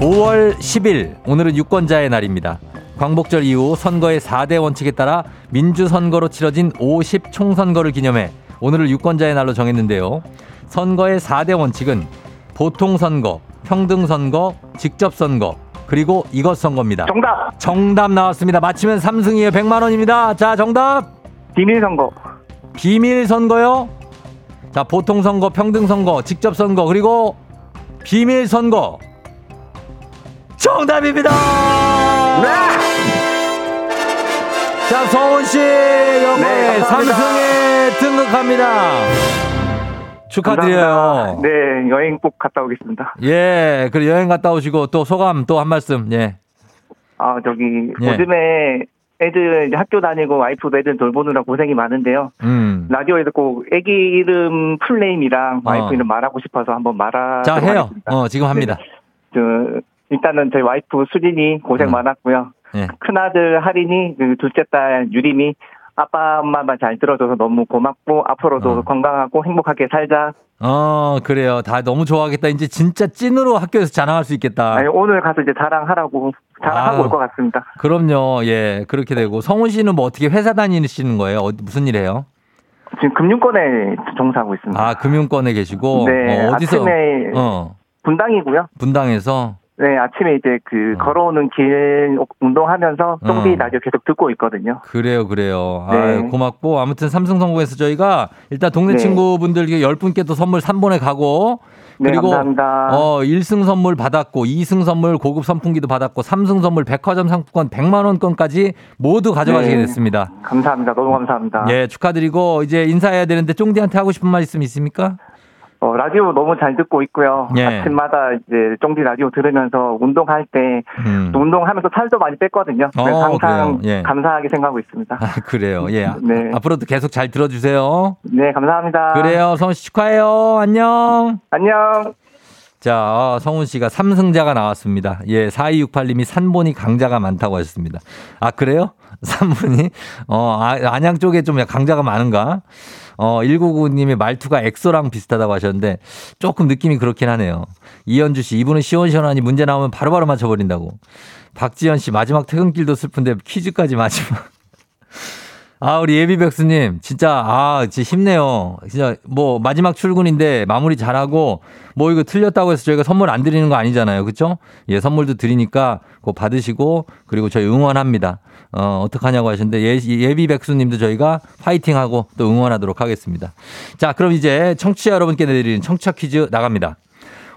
5월 10일 오늘은 유권자의 날입니다. 광복절 이후 선거의 4대 원칙에 따라 민주선거로 치러진 50 총선거를 기념해 오늘을 유권자의 날로 정했는데요. 선거의 4대 원칙은 보통선거, 평등선거, 직접선거, 그리고 이것 선거입니다. 정답. 정답 나왔습니다. 맞히면 3승이에요. 100만 원입니다. 자, 정답. 비밀 선거. 비밀 선거요. 자, 보통 선거, 평등 선거, 직접 선거, 그리고 비밀 선거. 정답입니다. 자, 성훈 씨 영어에 네. 삼승에 등극합니다. 축하드려요. 감사합니다. 네, 여행 꼭 갔다 오겠습니다. 예, 그리고 여행 갔다 오시고 또 소감 또 한 말씀. 예. 아, 저기 예. 요즘에 애들 학교 다니고 와이프도 애들 돌보느라 고생이 많은데요. 음. 라디오에서 꼭 애기 이름 풀네임이랑 와이프 어. 이름 말하고 싶어서 한번 말하. 자, 해요. 어, 지금 합니다. 저 일단은 저희 와이프 수진이 고생 음. 많았고요. 예. 큰아들 할인이 그 둘째 딸 유림이 아빠 엄마만 잘 들어줘서 너무 고맙고 앞으로도 어. 건강하고 행복하게 살자. 어, 그래요. 다 너무 좋아하겠다. 이제 진짜 찐으로 학교에서 자랑할 수 있겠다. 아니, 오늘 가서 이제 자랑하라고 자랑하고. 올 것 같습니다. 그럼요. 예. 그렇게 되고. 성훈 씨는 뭐 어떻게 회사 다니시는 거예요? 어, 무슨 일 해요? 지금 금융권에 종사하고 있습니다. 아, 금융권에 계시고. 네, 어, 디서 아침에 어, 분당이고요. 분당에서. 네, 아침에 이제 그 어. 걸어오는 길 운동하면서 쫑디 어. 라디오 계속 듣고 있거든요. 그래요, 그래요. 네. 아 고맙고. 아무튼 삼성 성공해서 저희가 일단 동네 네. 친구분들 10분께 또 선물 3번에 가고. 네, 그리고 감사합니다. 어, 1승 선물 받았고, 2승 선물 고급 선풍기도 받았고, 3승 선물 백화점 상품권 100만 원권까지 모두 가져가시게 네. 됐습니다. 감사합니다. 너무 감사합니다. 예, 축하드리고 이제 인사해야 되는데 쫑디한테 하고 싶은 말 있으면 있습니까? 어, 라디오 너무 잘 듣고 있고요. 예. 아침마다 이제 쫑디 라디오 들으면서 운동할 때 음. 또 운동하면서 살도 많이 뺐거든요. 어, 항상? 예. 감사하게 생각하고 있습니다. 아, 그래요. 예. *laughs* 네. 앞으로도 계속 잘 들어주세요. 네, 감사합니다. 그래요. 성훈 씨 축하해요. 안녕. 안녕. 자, 어, 성훈 씨가 삼승자가 나왔습니다. 예, 4268님이 산본이 강자가 많다고 하셨습니다. 아, 그래요? *laughs* 산본이? 어, 아, 안양 쪽에 좀 강자가 많은가? 어, 199님이 말투가 엑소랑 비슷하다고 하셨는데 조금 느낌이 그렇긴 하네요. 이현주 씨, 이분은 시원시원하니 문제 나오면 바로 바로 맞춰버린다고. 박지현 씨, 마지막 퇴근길도 슬픈데 퀴즈까지 마지막. *laughs* 아, 우리 예비백수님, 진짜, 아, 진짜 힘내요. 진짜, 뭐, 마지막 출근인데 마무리 잘하고, 뭐, 이거 틀렸다고 해서 저희가 선물 안 드리는 거 아니잖아요. 그쵸? 예, 선물도 드리니까, 그거 받으시고, 그리고 저희 응원합니다. 어, 어떡하냐고 하시는데, 예, 예비 백수님도 저희가 파이팅하고 또 응원하도록 하겠습니다. 자, 그럼 이제 청취자 여러분께 내드리는 청취자 퀴즈 나갑니다.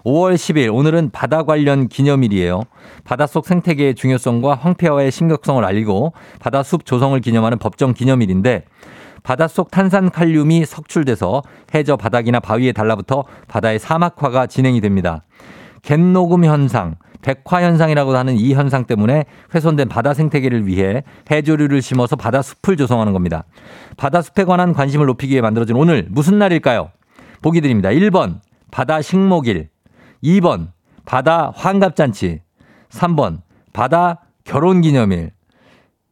5월 10일 오늘은 바다 관련 기념일이에요. 바닷속 생태계의 중요성과 황폐화의 심각성을 알리고 바다숲 조성을 기념하는 법정 기념일인데 바닷속 탄산칼륨이 석출돼서 해저 바닥이나 바위에 달라붙어 바다의 사막화가 진행이 됩니다. 갯 녹음 현상, 백화 현상이라고 하는 이 현상 때문에 훼손된 바다 생태계를 위해 해조류를 심어서 바다 숲을 조성하는 겁니다. 바다 숲에 관한 관심을 높이기 위해 만들어진 오늘 무슨 날일까요? 보기 드립니다. 1번 바다 식목일, 2번 바다 환갑잔치, 3번 바다 결혼기념일.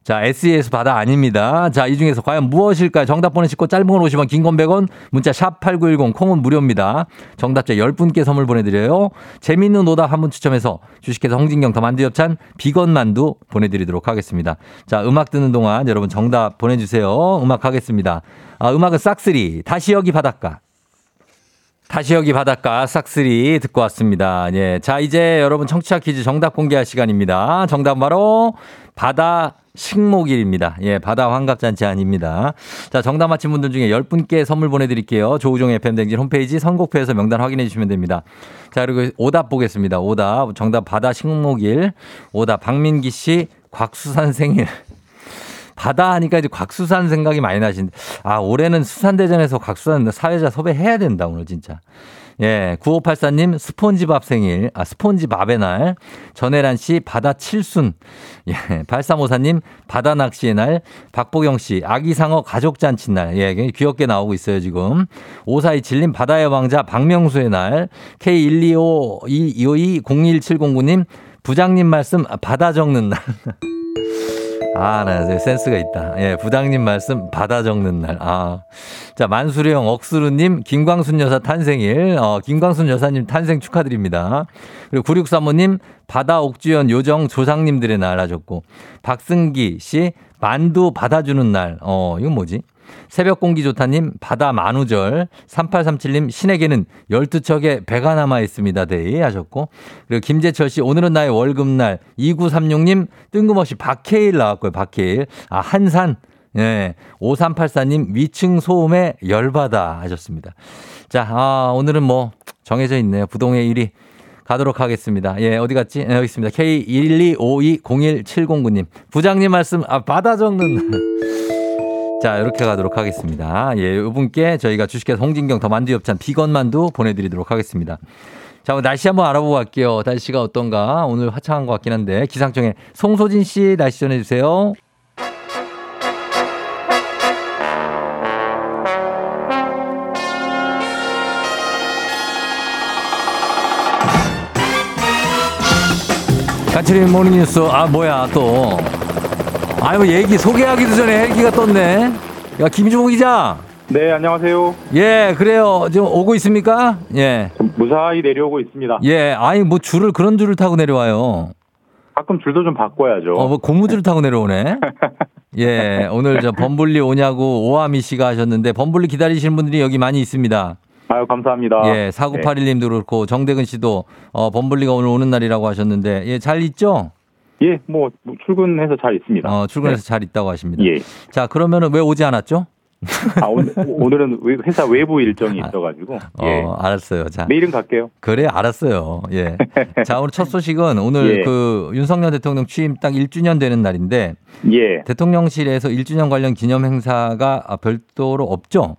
자, SES 바다 아닙니다. 자, 이 중에서 과연 무엇일까요? 정답 보내시고 짧은 건 50원, 긴 건 100원, 문자 샵 8910, 콩은 무료입니다. 정답자 10분께 선물 보내드려요. 재밌는 오답 한 분 추첨해서 주식회사 홍진경 더 만두 엽찬 비건 만두 보내드리도록 하겠습니다. 자, 음악 듣는 동안 여러분 정답 보내주세요. 음악 하겠습니다. 아, 음악은 싹쓸이, 다시 여기 바닷가. 다시 여기 바닷가 싹쓸이 듣고 왔습니다. 예. 자, 이제 여러분 청취자 퀴즈 정답 공개할 시간입니다. 정답 바로 바다 식목일입니다. 예, 바다 환갑잔치 아닙니다. 자, 정답 맞힌 분들 중에 10분께 선물 보내드릴게요. 조우종 FM댕진 홈페이지 선곡표에서 명단 확인해 주시면 됩니다. 자, 그리고 오답 보겠습니다. 오답. 정답 바다 식목일. 오답 박민기 씨 곽수산 생일. 바다 하니까 이제 곽수산 생각이 많이 나신데, 아, 올해는 수산대전에서 곽수산 사회자 섭외해야 된다, 오늘 진짜. 예, 9584님 스폰지밥 생일, 아, 스폰지밥의 날. 전혜란 씨 바다 칠순. 예, 8354님 바다 낚시의 날. 박보경 씨 아기상어 가족 잔치 날. 예, 귀엽게 나오고 있어요, 지금. 5427님 바다의 왕자 박명수의 날. K12522017009님 부장님 말씀 바다 적는 날. *laughs* 아, 나 센스가 있다. 예, 부장님 말씀 받아 적는 날. 아. 자, 만수령 억수루님, 김광순 여사 탄생일. 어, 김광순 여사님 탄생 축하드립니다. 그리고 9635님, 바다 옥주현 요정 조상님들의 날 하셨고, 박승기 씨, 만두 받아주는 날. 어, 이건 뭐지? 새벽 공기 좋다님, 바다 만우절, 3837님, 신에게는 12척의 배가 남아 있습니다. 데이 하셨고, 그리고 김재철 씨, 오늘은 나의 월급날, 2936님, 뜬금없이 박해일 나왔고요. 박해일. 아, 한산. 예. 5384님, 위층 소음에 열받아 하셨습니다. 자, 아, 오늘은 뭐, 정해져 있네요. 부동의 1위. 가도록 하겠습니다. 예, 어디 갔지? 네, 여기 있습니다. K125200709님. 부장님 말씀, 아, 받아 적는. 자, 이렇게 가도록 하겠습니다. 예, 이분께 저희가 주식회사 홍진경 더 만두 엽찬 비건 만두 보내드리도록 하겠습니다. 자, 날씨 한번 알아보고 갈게요. 날씨가 어떤가? 오늘 화창한 것 같긴 한데. 기상청에 송소진 씨 날씨 전해주세요. 간추린 모닝뉴스. 아, 뭐야, 또. 아유, 얘기 소개하기도 전에 헬기가 떴네. 야, 김주봉 기자. 네, 안녕하세요. 예, 그래요. 지금 오고 있습니까? 예. 무사히 내려오고 있습니다. 예, 아니, 뭐 줄을, 그런 줄을 타고 내려와요. 가끔 줄도 좀 바꿔야죠. 어, 뭐 고무줄을 타고 내려오네. *laughs* 예, 오늘 저 범블리 오냐고 오아미 씨가 하셨는데, 범블리 기다리시는 분들이 여기 많이 있습니다. 아유, 감사합니다. 예, 4981님도 그렇고, 정대근 씨도, 어, 범블리가 오늘 오는 날이라고 하셨는데, 예, 잘 있죠? 예, 뭐, 뭐 출근해서 잘 있습니다. 어, 출근해서 잘 있다고 하십니다. 예. 자, 그러면은 왜 오지 않았죠? 아, 오늘, 오늘은 외- 회사 외부 일정이 있어가지고. 예. 어, 알았어요. 자. 내일은 갈게요. 그래, 알았어요. 예. *laughs* 자, 오늘 첫 소식은 오늘 예. 그 윤석열 대통령 취임 딱 1주년 되는 날인데 예. 대통령실에서 1주년 관련 기념 행사가 아, 별도로 없죠?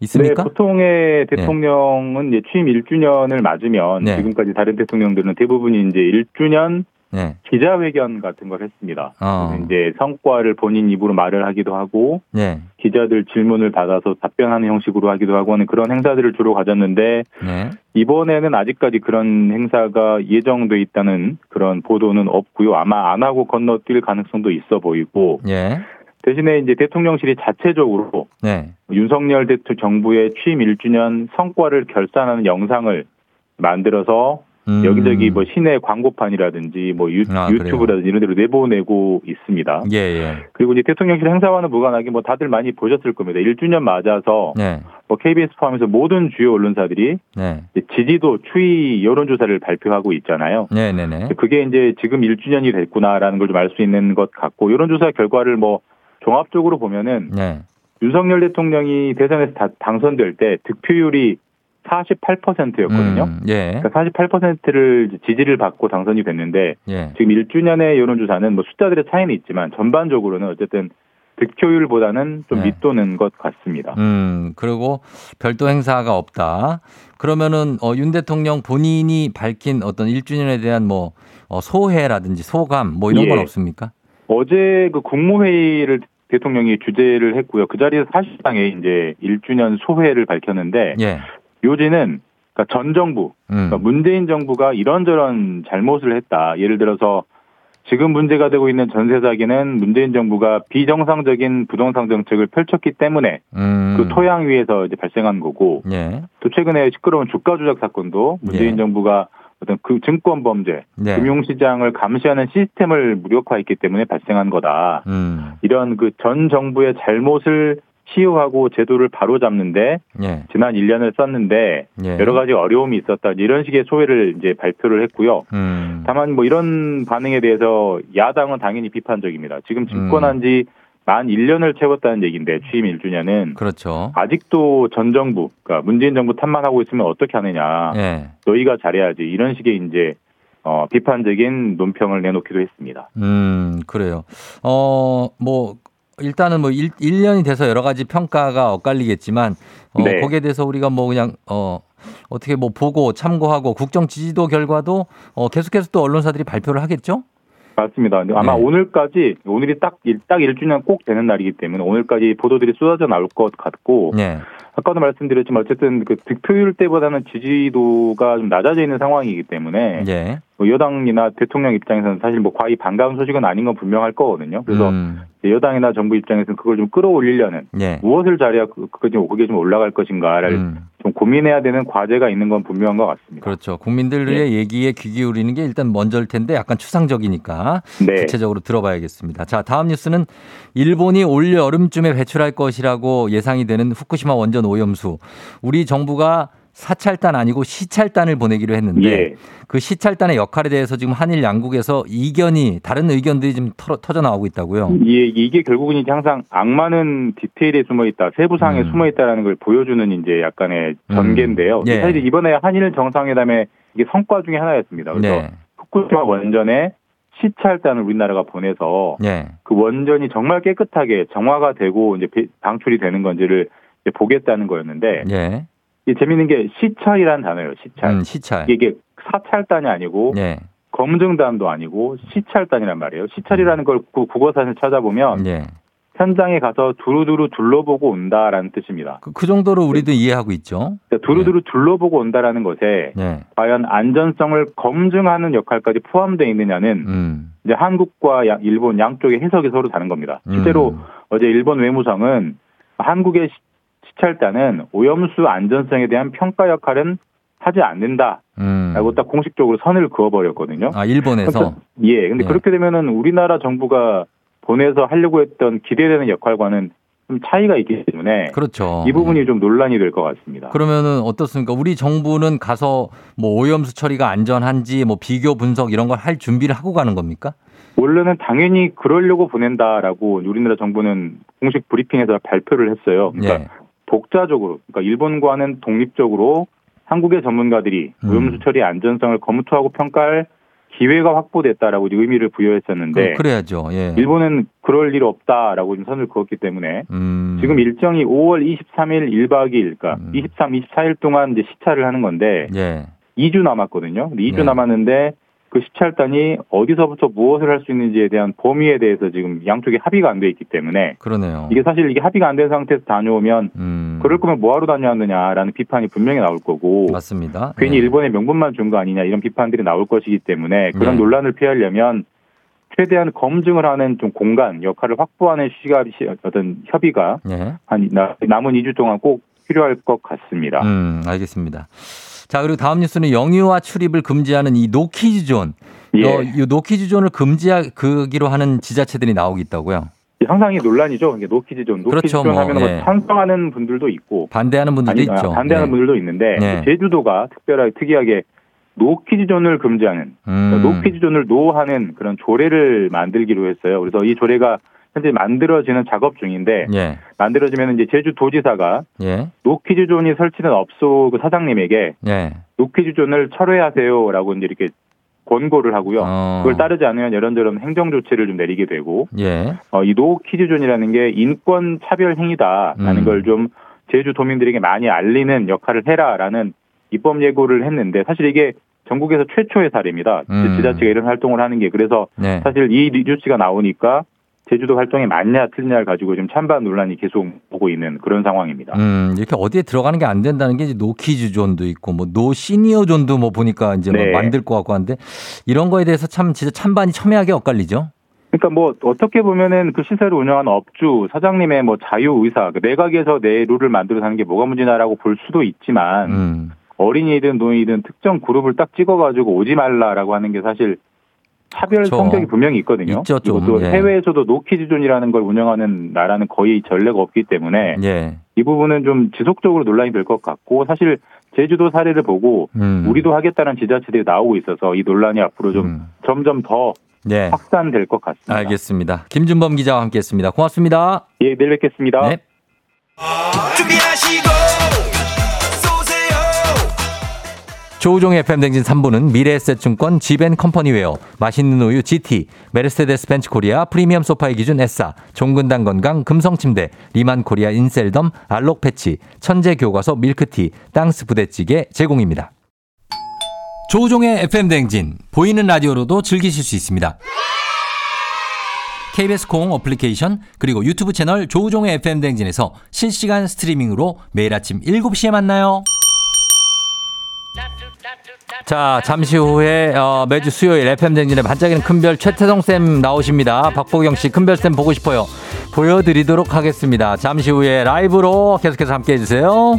네, 있습니까? 보통의 대통령은 이제 취임 1주년을 맞으면 네. 지금까지 다른 대통령들은 대부분이 이제 1주년 네. 기자회견 같은 걸 했습니다. 어. 이제 성과를 본인 입으로 말을 하기도 하고 네. 기자들 질문을 받아서 답변하는 형식으로 하기도 하고 하는 그런 행사들을 주로 가졌는데 네. 이번에는 아직까지 그런 행사가 예정돼 있다는 그런 보도는 없고요. 아마 안 하고 건너뛸 가능성도 있어 보이고 예. 대신에 이제 대통령실이 자체적으로 네. 윤석열 대통령 정부의 취임 1주년 성과를 결산하는 영상을 만들어서 음. 여기저기 뭐 시내 광고판이라든지 뭐 유, 아, 튜브라든지 이런 데로 내보내고 있습니다. 예, 예. 그리고 이제 대통령실 행사와는 무관하게 뭐 다들 많이 보셨을 겁니다. 1주년 맞아서 네. 뭐 KBS 포함해서 모든 주요 언론사들이 네. 이제 지지도 추이 여론조사를 발표하고 있잖아요. 네, 네, 네. 그게 이제 지금 1주년이 됐구나라는 걸 좀 알 수 있는 것 같고 여론조사 결과를 뭐 종합적으로 보면은 네. 윤석열 대통령이 대선에서 다- 당선될 때 득표율이 48%였거든요. 음, 예. 그러니까 48%를 지지를 받고 당선이 됐는데 예. 지금 1주년의 여론조사는 뭐 숫자들의 차이는 있지만 전반적으로는 어쨌든 득표율보다는 좀 네. 밑도는 것 같습니다. 음, 그리고 별도 행사가 없다. 그러면은 어, 윤 대통령 본인이 밝힌 어떤 1주년에 대한 뭐 어, 소회라든지 소감 뭐 이런 건 예. 없습니까? 어제 그 국무회의를 대통령이 주재를 했고요. 그 자리에서 사실상에 이제 1주년 소회를 밝혔는데 예. 요지는 그러니까 전 정부, 음. 그러니까 문재인 정부가 이런저런 잘못을 했다. 예를 들어서 지금 문제가 되고 있는 전세 사기는 문재인 정부가 비정상적인 부동산 정책을 펼쳤기 때문에 음. 그 토양 위에서 이제 발생한 거고 예. 또 최근에 시끄러운 주가 조작 사건도 문재인 예. 정부가 어떤 그 증권 범죄, 네. 금융시장을 감시하는 시스템을 무력화했기 때문에 발생한 거다. 음. 이런 그 전 정부의 잘못을 치유하고 제도를 바로잡는데 예. 지난 1년을 썼는데 예. 여러 가지 어려움이 있었다. 이런 식의 소회를 이제 발표를 했고요. 음. 다만 뭐 이런 반응에 대해서 야당은 당연히 비판적입니다. 지금 집권한 지만 1년을 채웠다는 얘기인데 취임 1주년은 그렇죠. 아직도 전 정부, 그러니까 문재인 정부 탓만 하고 있으면 어떻게 하느냐. 예. 너희가 잘해야지. 이런 식의 이제 어, 비판적인 논평을 내놓기도 했습니다. 음, 그래요. 어, 뭐, 일단은 뭐, 일 1년이 돼서 여러 가지 평가가 엇갈리겠지만, 어, 네. 거기에 대해서 우리가 뭐 그냥, 어, 어떻게 뭐 보고 참고하고 국정 지지도 결과도 어, 계속해서 또 언론사들이 발표를 하겠죠? 맞습니다. 아마 네. 오늘까지 오늘이 딱, 일- 딱 1주년 꼭 되는 날이기 때문에 오늘까지 보도들이 쏟아져 나올 것 같고 네. 아까도 말씀드렸지만 어쨌든 그 득표율 때보다는 지지도가 좀 낮아져 있는 상황이기 때문에 예. 뭐 여당이나 대통령 입장에서는 사실 뭐 과히 반가운 소식은 아닌 건 분명할 거거든요. 그래서 음, 여당이나 정부 입장에서는 그걸 좀 끌어올리려는 예. 무엇을 잘해야 그- 그게 좀 그게 좀 올라갈 것인가를 음, 좀 고민해야 되는 과제가 있는 건 분명한 것 같습니다. 그렇죠. 국민들의 얘기에 귀 기울이는 게 일단 먼저일 텐데 약간 추상적이니까 네. 구체적으로 들어봐야겠습니다. 자, 다음 뉴스는 일본이 올 여름쯤에 배출할 것이라고 예상이 되는 후쿠시마 원전 오염수. 우리 정부가 사찰단 아니고 시찰단을 보내기로 했는데 예. 그 시찰단의 역할에 대해서 지금 한일 양국에서 이견이 다른 의견들이 좀 터, 터져 나오고 있다고요. 이게, 이게 결국은 이제 항상 악마는 디테일에 숨어 있다, 세부 사항에 음. 숨어 있다라는 걸 보여주는 이제 약간의 전개인데요. 예. 사실 이번에 한일 정상회담의 이게 성과 중에 하나였습니다. 그래서 네. 후쿠시마 원전에 시찰단을 우리나라가 보내서 예. 그 원전이 정말 깨끗하게 정화가 되고 이제 배- 방출이 되는 건지를 이제 보겠다는 거였는데 예. 이게 재밌는 게 시찰이라는 단어예요. 시찰. 음, 시찰. 이게 사찰단이 아니고 예. 검증단도 아니고 시찰단이란 말이에요. 시찰이라는 걸 구- 국어사전에 찾아보면 예. 현장에 가서 두루두루 둘러보고 온다라는 뜻입니다. 그, 그 정도로 우리도 이해하고 있죠. 그러니까 두루두루 둘러보고 온다라는 것에 예. 과연 안전성을 검증하는 역할까지 포함되어 있느냐는 음. 이제 한국과 야- 일본 양쪽의 해석이 서로 다른 겁니다. 실제로 음. 어제 일본 외무성은 한국의 시- 시찰단은 오염수 안전성에 대한 평가 역할은 하지 않는다라고 음. 딱 공식적으로 선을 그어버렸거든요. 아, 일본에서 그러니까- 예, 근데 예. 그렇게 되면은 우리나라 정부가 보내서 하려고 했던 기대되는 역할과는 좀 차이가 있기 때문에 그렇죠. 이 부분이 좀 논란이 될 것 같습니다. 그러면은 어떻습니까? 우리 정부는 가서 뭐 오염수 처리가 안전한지 뭐 비교 분석 이런 걸 할 준비를 하고 가는 겁니까? 원래는 당연히 그러려고 보낸다라고 우리나라 정부는 공식 브리핑에서 발표를 했어요. 그러니까 예. 독자적으로, 그러니까 일본과는 독립적으로 한국의 전문가들이 음. 오염수 처리 안전성을 검토하고 평가할 기회가 확보됐다라고 의미를 부여했었는데 그, 래야죠 예. 일본은 그럴 일 없다라고 지금 선을 그었기 때문에 음. 지금 일정이 5월 23일 1박 2일, 그러니까 음. 23, 24일 동안 이제 시찰을 하는 건데 예. 2주 남았거든요. 근데 2주 네. 남았는데 그 시찰단이 어디서부터 무엇을 할 수 있는지에 대한 범위에 대해서 지금 양쪽이 합의가 안 돼 있기 때문에 그러네요. 이게 사실 이게 합의가 안 된 상태에서 다녀오면 음. 그럴 거면 뭐하러 다녀왔느냐라는 비판이 분명히 나올 거고 맞습니다. 괜히 예. 일본의 명분만 준 거 아니냐 이런 비판들이 나올 것이기 때문에 그런 네. 논란을 피하려면 최대한 검증을 하는 좀 공간 역할을 확보하는 시가 시- 어떤 협의가 예. 한 나- 남은 2주 동안 꼭 필요할 것 같습니다. 음, 알겠습니다. 자, 그리고 다음 뉴스는 영유아 출입을 금지하는 이 노키즈 존. 예. 어, 이 노키즈 존을 금지하기로 하는 지자체들이 나오고 있다고요. 항상 이 논란이죠. 이게 노키즈존, 그렇죠, 노키즈존 뭐, 하면 뭐 예. 찬성하는 분들도 있고 반대하는 분들도 아니, 아, 있죠. 반대하는 네. 분들도 있는데 네. 제주도가 특별하게 특이하게 노키즈 존을 금지하는 음. 노키즈 존을 no하는 그런 조례를 만들기로 했어요. 그래서 이 조례가 현재 만들어지는 작업 중인데 예. 만들어지면 이제 제주도지사가 예. 노키즈존이 설치된 업소 그 사장님에게 예. 노키즈존을 철회하세요라고 이제 이렇게 권고를 하고요. 어. 그걸 따르지 않으면 이런저런 행정 조치를 좀 내리게 되고 예. 어, 이 노키즈존이라는 게 인권 차별 행위다라는 음. 걸좀 제주도민들에게 많이 알리는 역할을 해라라는 입법 예고를 했는데 사실 이게 전국에서 최초의 사례입니다. 음. 지자체가 이런 활동을 하는 게 그래서 네. 사실 이 뉴스가 나오니까 제주도 활동이 맞냐 틀냐를 가지고 지금 찬반 논란이 계속 오고 있는 그런 상황입니다. 음, 이렇게 어디에 들어가는 게 안 된다는 게 이제 노키즈 존도 있고 뭐 노 시니어 존도 뭐 보니까 이제 네. 뭐 만들 것 같고 한데 이런 거에 대해서 참 진짜 찬반이 첨예하게 엇갈리죠. 그러니까 뭐 어떻게 보면은 그 시설을 운영하는 업주 사장님의 뭐 자유 의사 그 내 가게에서 내 룰을 만들어 사는 게 뭐가 문제냐라고 볼 수도 있지만 음. 어린이든 노인이든 특정 그룹을 딱 찍어가지고 오지 말라라고 하는 게 사실 차별. 성격이 분명히 있거든요. 있죠, 좀. 이것도 예. 해외에서도 노키즈존이라는 걸 운영하는 나라는 거의 전례가 없기 때문에 예. 이 부분은 좀 지속적으로 논란이 될 것 같고 사실 제주도 사례를 보고 음. 우리도 하겠다는 지자체들이 나오고 있어서 이 논란이 앞으로 좀 음. 점점 더 예. 확산될 것 같습니다. 알겠습니다. 김준범 기자와 함께했습니다. 고맙습니다. 예, 내일 뵙겠습니다. 네. 조우종의 FM 대행진 3부는 미래에셋증권 지벤컴퍼니웨어, 맛있는 우유 GT, 메르세데스 벤츠 코리아 프리미엄 소파의 기준 에싸, 종근당 건강 금성침대, 리만 코리아 인셀덤, 알록 패치, 천재 교과서 밀크티, 땅스 부대찌개 제공입니다. 조우종의 FM 대행진, 보이는 라디오로도 즐기실 수 있습니다. KBS 콩 어플리케이션 그리고 유튜브 채널 조우종의 FM 대행진에서 실시간 스트리밍으로 매일 아침 7시에 만나요. 자, 잠시 후에 어, 매주 수요일 FM 댕진의 반짝이는 큰별 최태성 쌤 나오십니다. 박보경 씨 큰별 쌤 보고 싶어요. 보여드리도록 하겠습니다. 잠시 후에 라이브로 계속해서 함께 해 주세요.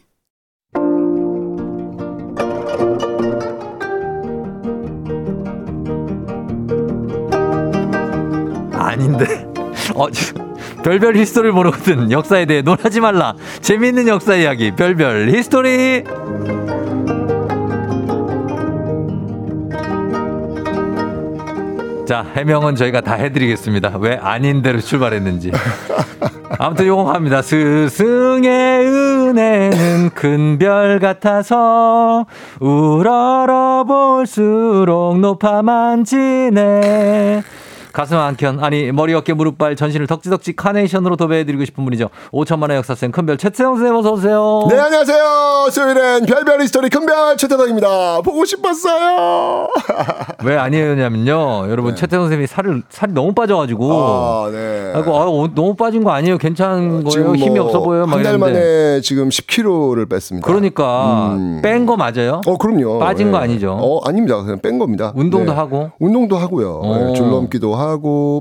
아닌데. *laughs* 어, 별별 히스토리를 모르거든. 역사에 대해 논하지 말라. 재미있는 역사 이야기. 별별 히스토리. 자, 해명은 저희가 다 해드리겠습니다. 왜 아닌 대로 출발했는지. *laughs* 아무튼 요거 합니다. 스승의 은혜는 큰 별 같아서 우러러 볼수록 높아만 지네. 가슴 한켠 아니 머리 어깨 무릎발 전신을 덕지덕지 카네이션으로 도배해드리고 싶은 분이죠. 5천만의 역사쌤 큰별 최태성 쌤 어서 오세요. 네, 안녕하세요. 수요일엔 별별 히스토리 큰별 최태성입니다. 보고 싶었어요. *laughs* 왜 아니었냐면요, 여러분 최태성 쌤이 살을 살이 너무 빠져가지고. 아, 네. 아이고 아, 어, 너무 빠진 거 아니에요? 괜찮은 거예요? 힘이 없어 보여요? 막 한달. 만에 지금 10kg를 뺐습니다. 그러니까 음. 뺀거 맞아요? 어, 그럼요. 빠진 거 네. 아니죠? 어, 아닙니다. 그냥 뺀 겁니다. 운동도 네. 하고. 운동도 하고요. 어. 네, 줄넘기도 하고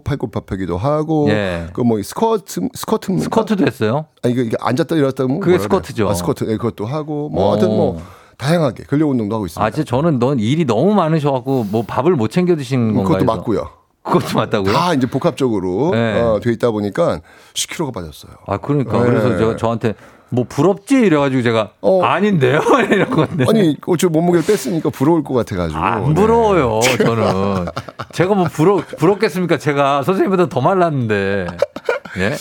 팔굽혀펴기도 하고 예. 그뭐 스쿼트 스쿼트 스쿼트도 했어요? 아니 이거, 이게 앉았다 일어났다 하면 그게? 스쿼트죠. 아, 스쿼트. 네, 그것도 하고 뭐 어. 하여튼 뭐 다양하게 근력 운동도 하고 있습니다. 아, 진짜 저는 넌 일이 너무 많으셔 갖고 뭐 밥을 못 챙겨 드시는 건가요? 그것도 맞고요. 그것도 맞다고요? 다 이제 복합적으로 네. 어, 돼 있다 보니까 10kg가 빠졌어요. 아, 그러니까. 네. 그래서 저, 저한테 뭐 부럽지? 이래가지고 제가 어. 아닌데요? *laughs* 이런 건데. 아니, 어째 몸무게를 뺐으니까 부러울 것 같아가지고. 네. 안 네. 부러워요, *laughs* 저는. 제가 뭐 부러, 부럽겠습니까? 제가 선생님보다 더 말랐는데. 예?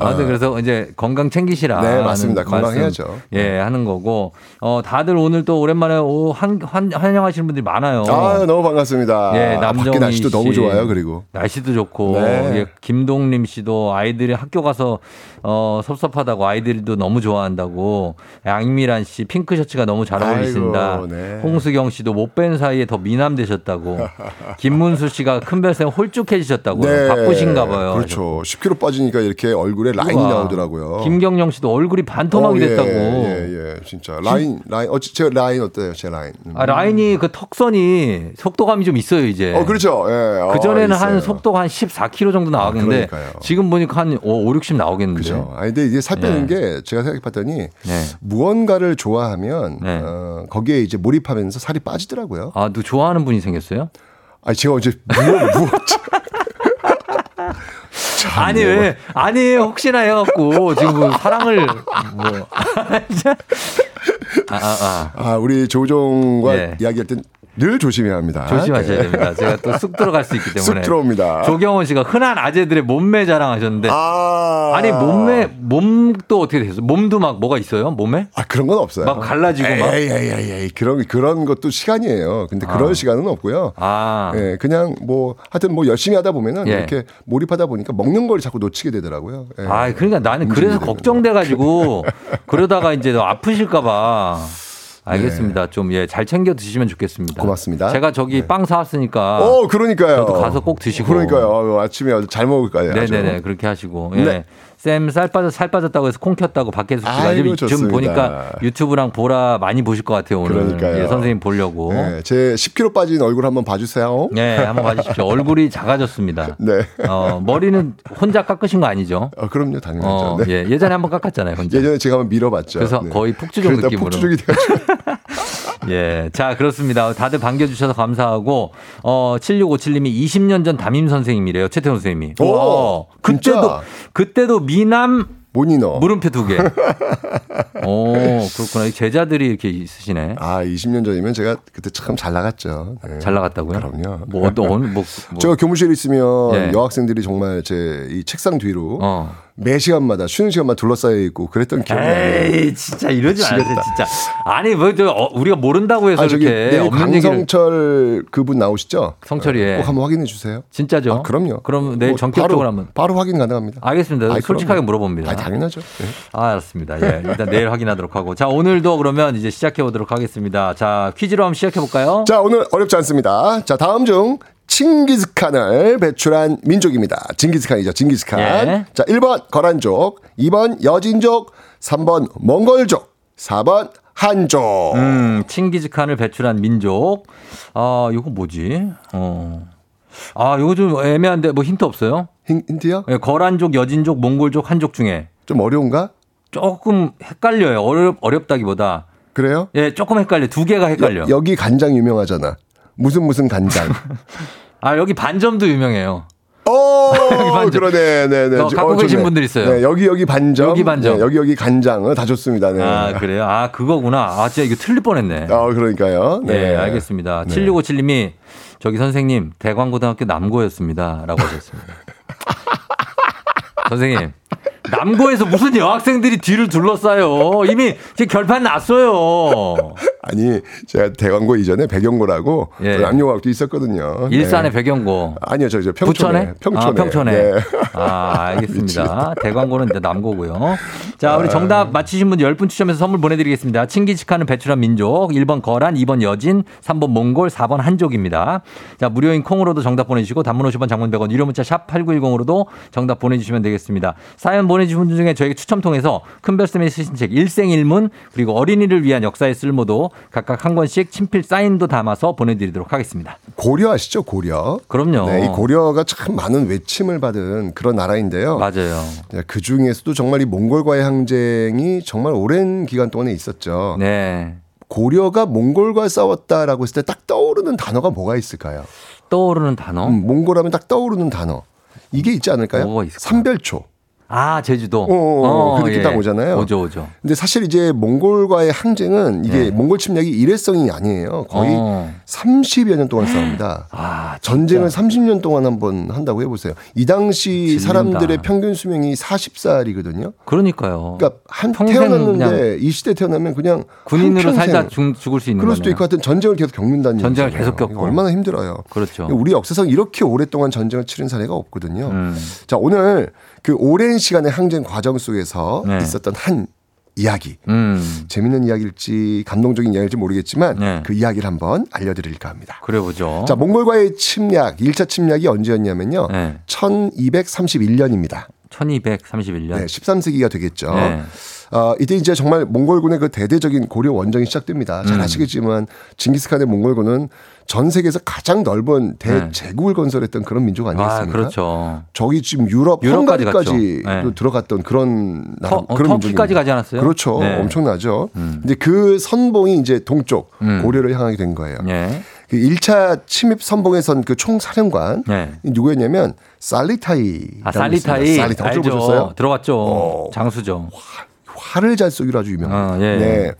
아, 근데 그래서 이제 건강 챙기시라. 네, 맞습니다. 건강해야죠. 예, 하는 거고. 어, 다들 오늘 또 오랜만에 오, 한, 한, 환영하시는 분들이 많아요. 아, 너무 반갑습니다. 예, 아, 남정희 밖에 날씨도 너무 씨. 좋아요. 그리고 날씨도 좋고 네. 예, 김동림 씨도 아이들이 학교 가서 어, 섭섭하다고 아이들도 너무 좋아한다고 양미란 씨 핑크 셔츠가 너무 잘 어울리신다. 아이고, 네. 홍수경 씨도 못 뺀 사이에 더 미남되셨다고. *laughs* 김문수 씨가 큰별쌤 홀쭉해지셨다고. 요 바쁘신가 봐요. 네. 그렇죠. 10kg 빠지니까 이렇게 얼굴 에 라인이 우와. 나오더라고요. 김경영 씨도 얼굴이 반토막이 어, 예, 됐다고. 예, 예, 진짜 라인, 라인, 어, 제 라인 어때요? 제 라인. 음. 아, 라인이 그 턱선이 속도감이 좀 있어요 이제. 어, 그렇죠. 예. 그 전에는 어, 한. 속도가 한 14km 정도 나왔는데 그러니까요. 지금 보니까 한 5, 60 나오겠는데. 그죠. 아 근데 이게 살 빼는 예. 게 제가 생각해봤더니 네. 무언가를 좋아하면 네. 어, 거기에 이제 몰입하면서 살이 빠지더라고요. 아, 누 좋아하는 분이 생겼어요? 아니 제가 어제 무엇 무엇 아니 왜 아니 혹시나 해갖고 지금 뭐 사랑을 뭐 *laughs* 아, 아, 아. 아 우리 조종과 예. 이야기할 땐 늘 조심해야 합니다. 조심하셔야 네. 됩니다. 제가 또 쑥 들어갈 수 있기 *laughs* 때문에. 쑥 들어옵니다. 조경원 씨가 흔한 아재들의 몸매 자랑하셨는데 아. 아니 몸매 몸도 어떻게 됐어요? 몸도 막 뭐가 있어요? 몸에? 아 그런 건 없어요. 막 갈라지고 막. 에이, 에이, 에이, 에이, 그런 그런 것도 시간이에요. 근데 그럴 아. 시간은 없고요. 아. 예, 그냥 뭐 하여튼 뭐 열심히 하다 보면은 예. 이렇게 몰입하다 보니까 먹는 걸 자꾸 놓치게 되더라고요. 예. 아, 그러니까 나는 그래서. 걱정돼 가지고 *laughs* 그러다가 이제 너 아프실까 봐. 알겠습니다. 좀 예, 잘 챙겨 드시면 좋겠습니다. 네. 고맙습니다. 제가 저기 빵 사왔으니까 어, 그러니까요. 저도 가서 꼭 드시고. 그러니까요. 어, 아침에 아주 잘 먹을 거예요. 네네네 그렇게 하시고 예. 네. 쌤 살 빠져 살 빠졌다고 해서 콩 켰다고 박혜숙 씨가 지금 좋습니다. 보니까 유튜브랑 보라 많이 보실 것 같아요 오늘 그러니까요. 예, 선생님 보려고 네, 제 10kg 빠진 얼굴 한번 봐주세요. 네 한번 봐주십시오 얼굴이 작아졌습니다 네. 어, 머리는 혼자 깎으신 거 아니죠? 어, 그럼요, 당연하죠. 어, 네. 예, 예전에 한번 깎았잖아요 혼자 예전에 제가 한번 밀어봤죠. 그래서 네. 거의 폭주족 느낌으로 폭주족이 돼가지고. 예. 자, 그렇습니다. 다들 반겨주셔서 감사하고, 어, 7657님이 20년 전 담임 선생님이래요. 최태훈 선생님이. 오, 와, 그때도, 진짜? 그때도 미남 모니너. 물음표 두 개. *laughs* 오, 그렇구나. 이 제자들이 이렇게 있으시네. 아, 20년 전이면 제가 그때 참 잘 나갔죠. 네. 잘 나갔다고요? 그럼요. 뭐, 어떤, 뭐, 뭐. 제가 교무실에 있으면 예. 여학생들이 정말 제 이 책상 뒤로 어. 매 시간마다 쉬는 시간마다 둘러싸여 있고 그랬던 기억이 나요. 에이, 진짜 이러지 마세요. 진짜. 아니, 뭐, 저, 어, 우리가 모른다고 해서 아, 저기 이렇게 없는 얘기를. 강성철 그분 나오시죠? 성철이, 예. 꼭 한번 확인해 주세요. 진짜죠? 아, 그럼요. 그럼 내일 뭐 전격적으로 바로, 한번. 바로 확인 가능합니다. 알겠습니다. 아이, 솔직하게 그럼요. 물어봅니다. 아, 당연하죠. 네. 아, 알았습니다. 예. 일단 내일 확인하도록 하고. 자, 오늘도 그러면 이제 시작해 보도록 하겠습니다. 자, 퀴즈로 한번 시작해 볼까요? 자, 오늘 어렵지 않습니다. 자, 다음 중 칭기스칸을 배출한 민족입니다. 징기스칸이죠. 징기스칸. 예. 자, 1번 거란족, 2번 여진족, 3번 몽골족, 4번 한족. 음, 칭기즈칸을 배출한 민족. 아, 요거 뭐지? 어. 아, 요거 좀 애매한데 뭐 힌트 없어요? 힌, 힌트요? 예, 거란족, 여진족, 몽골족, 한족 중에 좀 어려운가? 조금 헷갈려요. 어렵, 어렵다기보다. 그래요? 예, 조금 헷갈려. 두 개가 헷갈려. 여, 기 간장 유명하잖아. 무슨 무슨 간장. *laughs* 아, 여기 반점도 유명해요. 어, *laughs* 반점. 그러네, 네, 네. 어, 갖고 좋네. 계신 분들 있어요. 네, 여기 여기 반점, 여기 반점. 네, 여기 여기 간장, 어, 다 좋습니다. 네. 아, 그래요? 아, 그거구나. 아, 진짜 이거 틀릴 뻔했네. 아, 그러니까요. 네, 알겠습니다. 네. 7657님이 저기 선생님 대광고등학교 남고였습니다. 라고 하셨습니다. *laughs* 선생님. 남고에서 무슨 여학생들이 뒤를 둘러싸요. 이미 지금 결판 났어요. 아니, 제가 대광고 이전에 백영고라고 예. 남녀학도 있었거든요. 일산의 네. 백영고. 아니요, 저, 저 평촌에. 부천에? 아, 평촌에. 네. 아, 알겠습니다. *laughs* 대광고는 이제 남고고요. 자, 아. 우리 정답 맞히신 분 10분 추첨해서 선물 보내드리겠습니다. 칭기치카는 배출한 민족. 1번 거란, 2번 여진, 3번 몽골, 4번 한족입니다. 자, 무료인 콩으로도 정답 보내주시고 단문 50원 장문 100원 유료 문자 샵 8910으로도 정답 보내주시면 되겠습니다. 사연 보내주신 분 중에 저희 추첨 통해서 큰별쌤이 쓰신 책 일생일문 그리고 어린이를 위한 역사의 쓸모도 각각 한 권씩 친필 사인도 담아서 보내드리도록 하겠습니다. 고려 아시죠? 고려. 그럼요. 네, 이 고려가 참 많은 외침을 받은 그런 나라인데요. 맞아요. 그 중에서도 정말 이 몽골과의 항쟁이 정말 오랜 기간 동안에 있었죠. 네. 고려가 몽골과 싸웠다라고 했을 때 딱 떠오르는 단어가 뭐가 있을까요? 떠오르는 단어? 음, 몽골하면 딱 떠오르는 단어. 이게 있지 않을까요? 삼별초. 아, 제주도. 어, 어, 그 느낌 예. 딱 오잖아요. 오죠, 오죠. 근데 사실 이제 몽골과의 항쟁은 이게 네. 몽골 침략이 일회성이 아니에요. 거의 어. 30여 년 동안 싸웁니다. 아, 전쟁을 30년 동안 한 번 한다고 해보세요. 이 당시 질린다. 사람들의 평균 수명이 40살이거든요. 그러니까요. 그러니까 한 태어났는데 이 시대 에 태어나면 그냥 군인으로 살다 죽, 죽을 수 있는 그럴 수도. 있고 하여튼 전쟁을 계속 겪는다는 전쟁을. 계속 겪고. 얼마나 힘들어요. 그렇죠. 우리 역사상 이렇게 오랫동안 전쟁을 치른 사례가 없거든요. 음. 자, 오늘 그 오랜 시간의 항쟁 과정 속에서 네. 있었던 한 이야기. 음. 재밌는 이야기일지 감동적인 이야기일지 모르겠지만 네. 그 이야기를 한번 알려드릴까 합니다. 그래 보죠. 자, 몽골과의 침략, 1차 침략이 언제였냐면요. 네. 1231년입니다. 1231년. 네, 13세기가 되겠죠. 네. 어, 이때 이제 정말 몽골군의 그 대대적인 고려 원정이 시작됩니다. 잘 음. 아시겠지만 징기스칸의 몽골군은 전 세계에서 가장 넓은 대제국을 건설했던 그런 민족 아, 아니겠습니까? 그렇죠. 저기 지금 유럽, 헝가리까지. 네. 또 들어갔던 그런 나라, 터, 어, 그런 터키까지. 가지 않았어요? 그렇죠. 네. 엄청나죠. 음. 근데 그 선봉이 이제 동쪽 음. 고려를 향하게 된 거예요. 예. 그 1차 침입 선봉에 선 그 총사령관 네. 누구였냐면 살리타이. 아, 살리타이. 살리타이. 들어보셨어요? 들어봤죠. 어. 장수죠. 활을 잘 쏘기로 아주 유명합니다. 어, 예, 예. 네.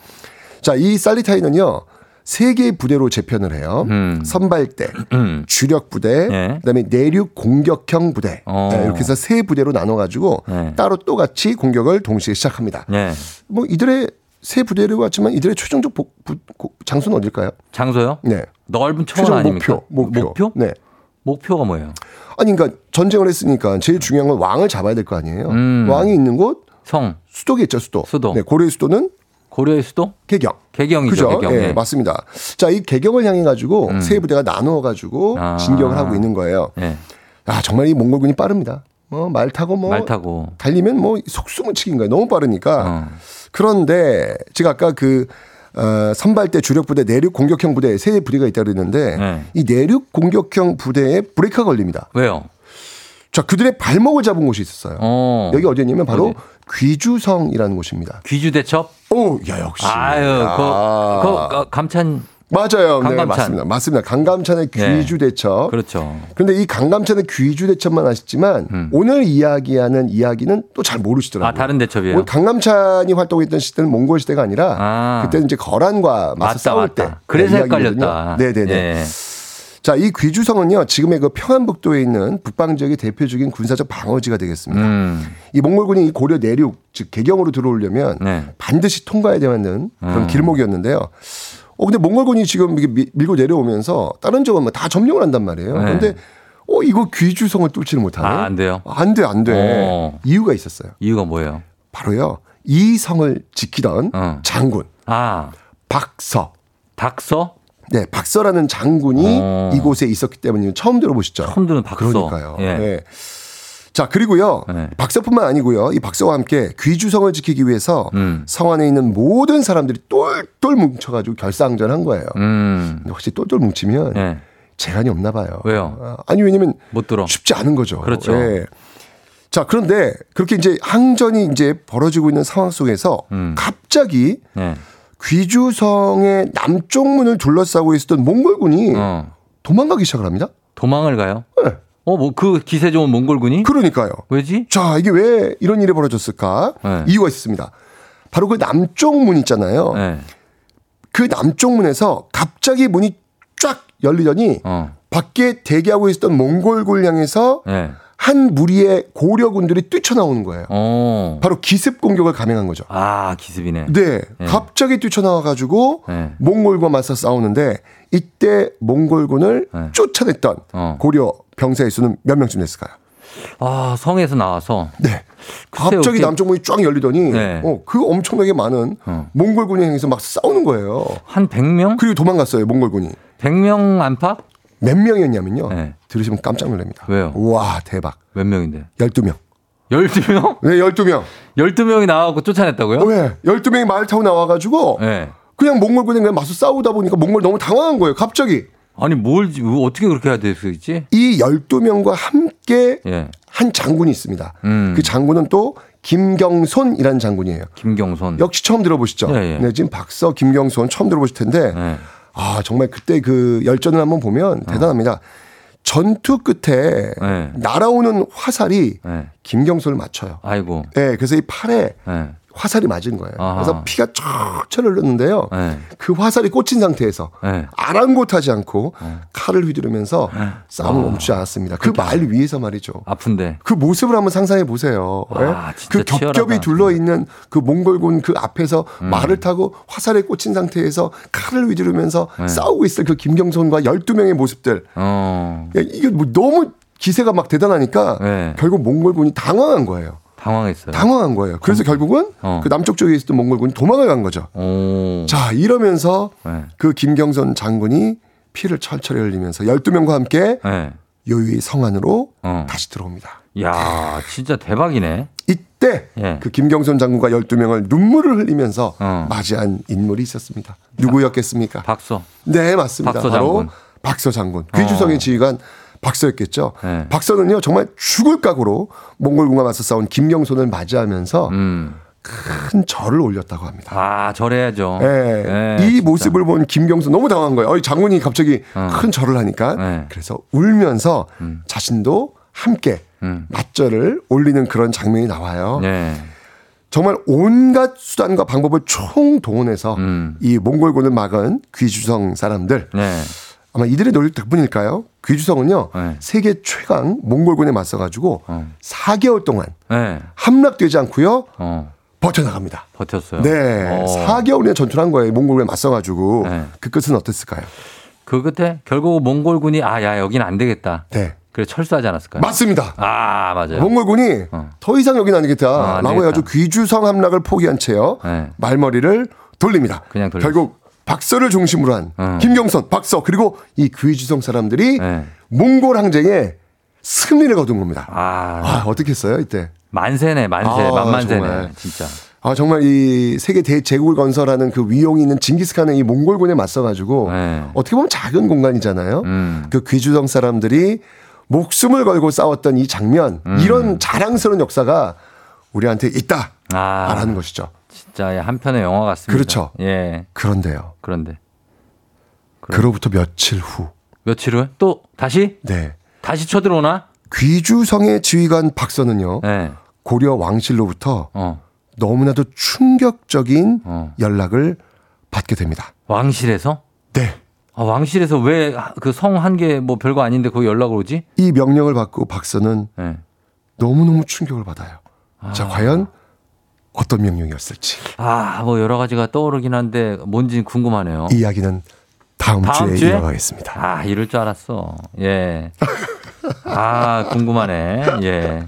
자, 이 살리타이는요. 세 개의 부대로 재편을 해요. 음. 선발대, 음. 주력 부대, 예. 그다음에 내륙 공격형 부대 어. 네, 이렇게 해서 세 부대로 나눠가지고 예. 따로 또 같이 공격을 동시에 시작합니다. 예. 뭐 이들의 세 부대로 왔지만 이들의 최종적 복- 부- 고- 장소는 어딜까요? 장소요? 네. 넓은 초원 최종 아닙니까? 목표, 목표. 목표? 네. 목표가 뭐예요? 아니 그러니까 전쟁을 했으니까 제일 중요한 건 왕을 잡아야 될 거 아니에요. 음. 왕이 있는 곳 성, 수도겠죠, 수도. 수도. 네, 고려의 수도는 고려의 수도? 개경. 개경이죠, 그죠? 개경. 예, 예. 맞습니다. 자, 이 개경을 향해 가지고 음. 세 부대가 나누어 가지고 아. 진격을 하고 있는 거예요. 예. 아, 정말 이 몽골군이 빠릅니다. 뭐 말 타고 뭐 말 타고. 달리면 뭐 속수무책인 거예요. 너무 빠르니까. 어. 그런데 제가 아까 그 어, 선발대 주력 부대 내륙 공격형 부대 세 부대가 있다 그랬는데 네. 이 내륙 공격형 부대에 브레이크가 걸립니다. 왜요? 자, 그들의 발목을 잡은 곳이 있었어요. 어. 여기 어디였냐면 바로 어디? 귀주성이라는 곳입니다. 귀주대첩? 오, 야 역시. 아유, 야. 그, 그, 감찬. 맞아요. 네, 강감찬. 맞습니다. 맞습니다. 강감찬의 네. 귀주대첩. 그렇죠. 그런데 이 강감찬의 귀주대첩만 아시지만 음. 오늘 이야기하는 이야기는 또 잘 모르시더라고요. 아, 다른 대첩이에요? 오늘 강감찬이 활동했던 시대는 몽골 시대가 아니라 아. 그때는 이제 거란과 맞서 맞다, 싸울 맞다. 때. 그래서 네, 헷갈렸다. 이야기거든요. 네네 네. 예. 자, 이 귀주성은요, 지금의 그 평안북도에 있는 북방 지역의 대표적인 군사적 방어지가 되겠습니다. 음. 이 몽골군이 이 고려 내륙, 즉 개경으로 들어오려면 네. 반드시 통과해야 되는 그런 음. 길목이었는데요. 어, 근데 몽골군이 지금 밀고 내려오면서 다른 지역은 뭐다 점령을 한단 말이에요. 네. 그런데 어, 이거 귀주성을 뚫지를 못하네. 아, 안 돼요? 안 돼, 안 돼. 어. 이유가 있었어요. 이유가 뭐예요? 바로요, 이 성을 지키던 어. 장군, 아, 박서. 박서? 네, 박서라는 장군이 어. 이곳에 있었기 때문에 처음 들어보시죠. 처음 듣는 박서. 그러니까요. 예. 네. 자, 그리고요. 네. 박서뿐만 아니고요. 이 박서와 함께 귀주성을 지키기 위해서 음. 성 안에 있는 모든 사람들이 똘똘 뭉쳐가지고 결사항전한 거예요. 음. 근데 혹시 똘똘 뭉치면 예. 재간이 없나 봐요. 왜요? 아, 아니 왜냐면 못 들어. 쉽지 않은 거죠. 그렇죠. 예. 자 그런데 그렇게 이제 항전이 이제 벌어지고 있는 상황 속에서 음. 갑자기 예. 귀주성의 남쪽 문을 둘러싸고 있었던 몽골군이 어. 도망가기 시작을 합니다. 도망을 가요? 네. 어, 뭐 그 기세 좋은 몽골군이? 그러니까요. 왜지? 자 이게 왜 이런 일이 벌어졌을까? 네. 이유가 있습니다. 바로 그 남쪽 문 있잖아요. 예. 그 남쪽 문에서 갑자기 문이 쫙 열리더니 어. 밖에 대기하고 있었던 몽골군을 향해서 예. 한 무리의 고려군들이 뛰쳐나오는 거예요. 어. 바로 기습 공격을 감행한 거죠. 아, 기습이네. 네, 예. 갑자기 뛰쳐나와 가지고 예. 몽골과 맞서 싸우는데 이때 몽골군을 예. 쫓아냈던 어. 고려 병사의 수는 몇 명쯤 됐을까요? 아, 성에서 나와서 네. 갑자기 남쪽 문이 쫙 열리더니 네. 어, 그 엄청나게 많은 어. 몽골군이 향해서 막 싸우는 거예요. 한 100명? 그리고 도망갔어요, 몽골군이. 100명 안팎? 몇 명이었냐면요. 네. 들으시면 깜짝 놀랍니다. 왜요? 와, 대박. 몇 명인데? 12명. 12명? 네, 12명. 12명이 나와갖고 쫓아냈다고요? 왜? 12명이 말을 타고 나와가지고 네. 그냥 몽골군이 그냥 맞서 싸우다 보니까 몽골 너무 당황한 거예요. 갑자기. 아니, 뭘, 어떻게 그렇게 해야 되겠지? 이 12명과 함께 예. 한 장군이 있습니다. 음. 그 장군은 또 김경손이라는 장군이에요. 김경손. 역시 처음 들어보시죠? 예, 예. 네, 지금 박서, 김경손 처음 들어보실 텐데, 네. 아, 정말 그때 그 열전을 한번 보면 대단합니다. 전투 끝에 어. 네. 날아오는 화살이 네. 김경손을 맞춰요. 아이고. 네, 그래서 이 팔에 네. 화살이 맞은 거예요. 아하. 그래서 피가 철철 흘렀는데요. 네. 그 화살이 꽂힌 상태에서 네. 아랑곳하지 않고 칼을 휘두르면서 싸움을 아. 멈추지 않았습니다. 그 말 위에서 말이죠. 아픈데. 그 모습을 한번 상상해 보세요. 와, 예? 진짜 그 겹겹이. 둘러 있는 그 몽골군 그 앞에서 음. 말을 타고 화살에 꽂힌 상태에서 칼을 휘두르면서 네. 싸우고 있을 그 김경손과 12명의 모습들. 어. 야, 이게 뭐 너무 기세가 막 대단하니까 네. 결국 몽골군이 당황한 거예요. 당황했어요. 당황한 거예요. 그래서 결국은 어. 그 남쪽 쪽에 있었던 몽골군이 도망을 간 거죠. 오. 자, 이러면서 네. 그 김경선 장군이 피를 철철 흘리면서 12명과 함께 네. 요유의 성 안으로 어. 다시 들어옵니다. 야, 진짜 대박이네. 이때 예. 그 김경선 장군과 12명을 눈물을 흘리면서 어. 맞이한 인물이 있었습니다. 누구였겠습니까? 박서. 네, 맞습니다. 박서 바로 장군. 박서 장군. 귀주성의 어. 지휘관 박서였겠죠. 네. 박서는요, 정말 죽을 각오로 몽골 군과 맞서 싸운 김경손을 맞이하면서 음. 큰 절을 올렸다고 합니다. 아, 저래야죠. 예. 예, 이 진짜. 모습을 본 김경수 너무 당황한 거예요. 어이, 장군이 갑자기 어. 큰 절을 하니까. 네. 그래서 울면서 음. 자신도 함께 음. 맞절을 올리는 그런 장면이 나와요. 네. 정말 온갖 수단과 방법을 총 동원해서 음. 이 몽골군을 막은 귀주성 사람들 네. 아마 이들의 노력 덕분일까요? 귀주성은요 네. 세계 최강 몽골군에 맞서가지고 어. 4개월 동안 네. 함락되지 않고요 어. 버텨나갑니다. 버텼어요. 네, 어. 4개월이나 전투한 거예요. 몽골군에 맞서가지고 네. 그 끝은 어땠을까요? 그 끝에 결국 몽골군이 아, 야, 여긴 안 되겠다. 네, 그래 철수하지 않았을까요? 맞습니다. 아, 맞아요. 몽골군이 어. 더 이상 여긴 안 되겠다. 아, 안 라고 되겠다. 해가지고 귀주성 함락을 포기한 채요. 네. 말머리를 돌립니다. 그냥 돌렸어. 결국 박서를 중심으로 한 어. 김경선, 박서 그리고 이 귀주성 사람들이 네. 몽골 항쟁에 승리를 거둔 겁니다. 아, 아, 어떻게 했어요 이때? 만세네, 만세, 아, 만만세네, 정말. 진짜. 아 정말 이 세계 대제국을 건설하는 그 위용이 있는 징기스칸의 이 몽골군에 맞서가지고 네. 어떻게 보면 작은 공간이잖아요. 음. 그 귀주성 사람들이 목숨을 걸고 싸웠던 이 장면, 음. 이런 자랑스러운 역사가 우리한테 있다. 아, 라는 것이죠. 진짜 한 편의 영화 같습니다. 그렇죠. 예, 그런데요. 그런데 그로부터 며칠 후, 며칠 후에 또 다시 네 다시 쳐들어오나? 귀주성의 지휘관 박서는요 네. 고려 왕실로부터 어, 너무나도 충격적인 어. 연락을 받게 됩니다. 왕실에서? 네. 아, 왕실에서 왜 그 성 한 개 뭐 별거 아닌데 거기 연락을 오지? 이 명령을 받고 박서는 네. 너무너무 충격을 받아요. 아. 자, 과연 어떤 명령이었을지. 아, 뭐 여러 가지가 떠오르긴 한데 뭔지 궁금하네요. 이 이야기는 다음, 다음 주에 주에? 이어가겠습니다. 아, 이럴 줄 알았어. 예. *laughs* 아, 궁금하네. 예.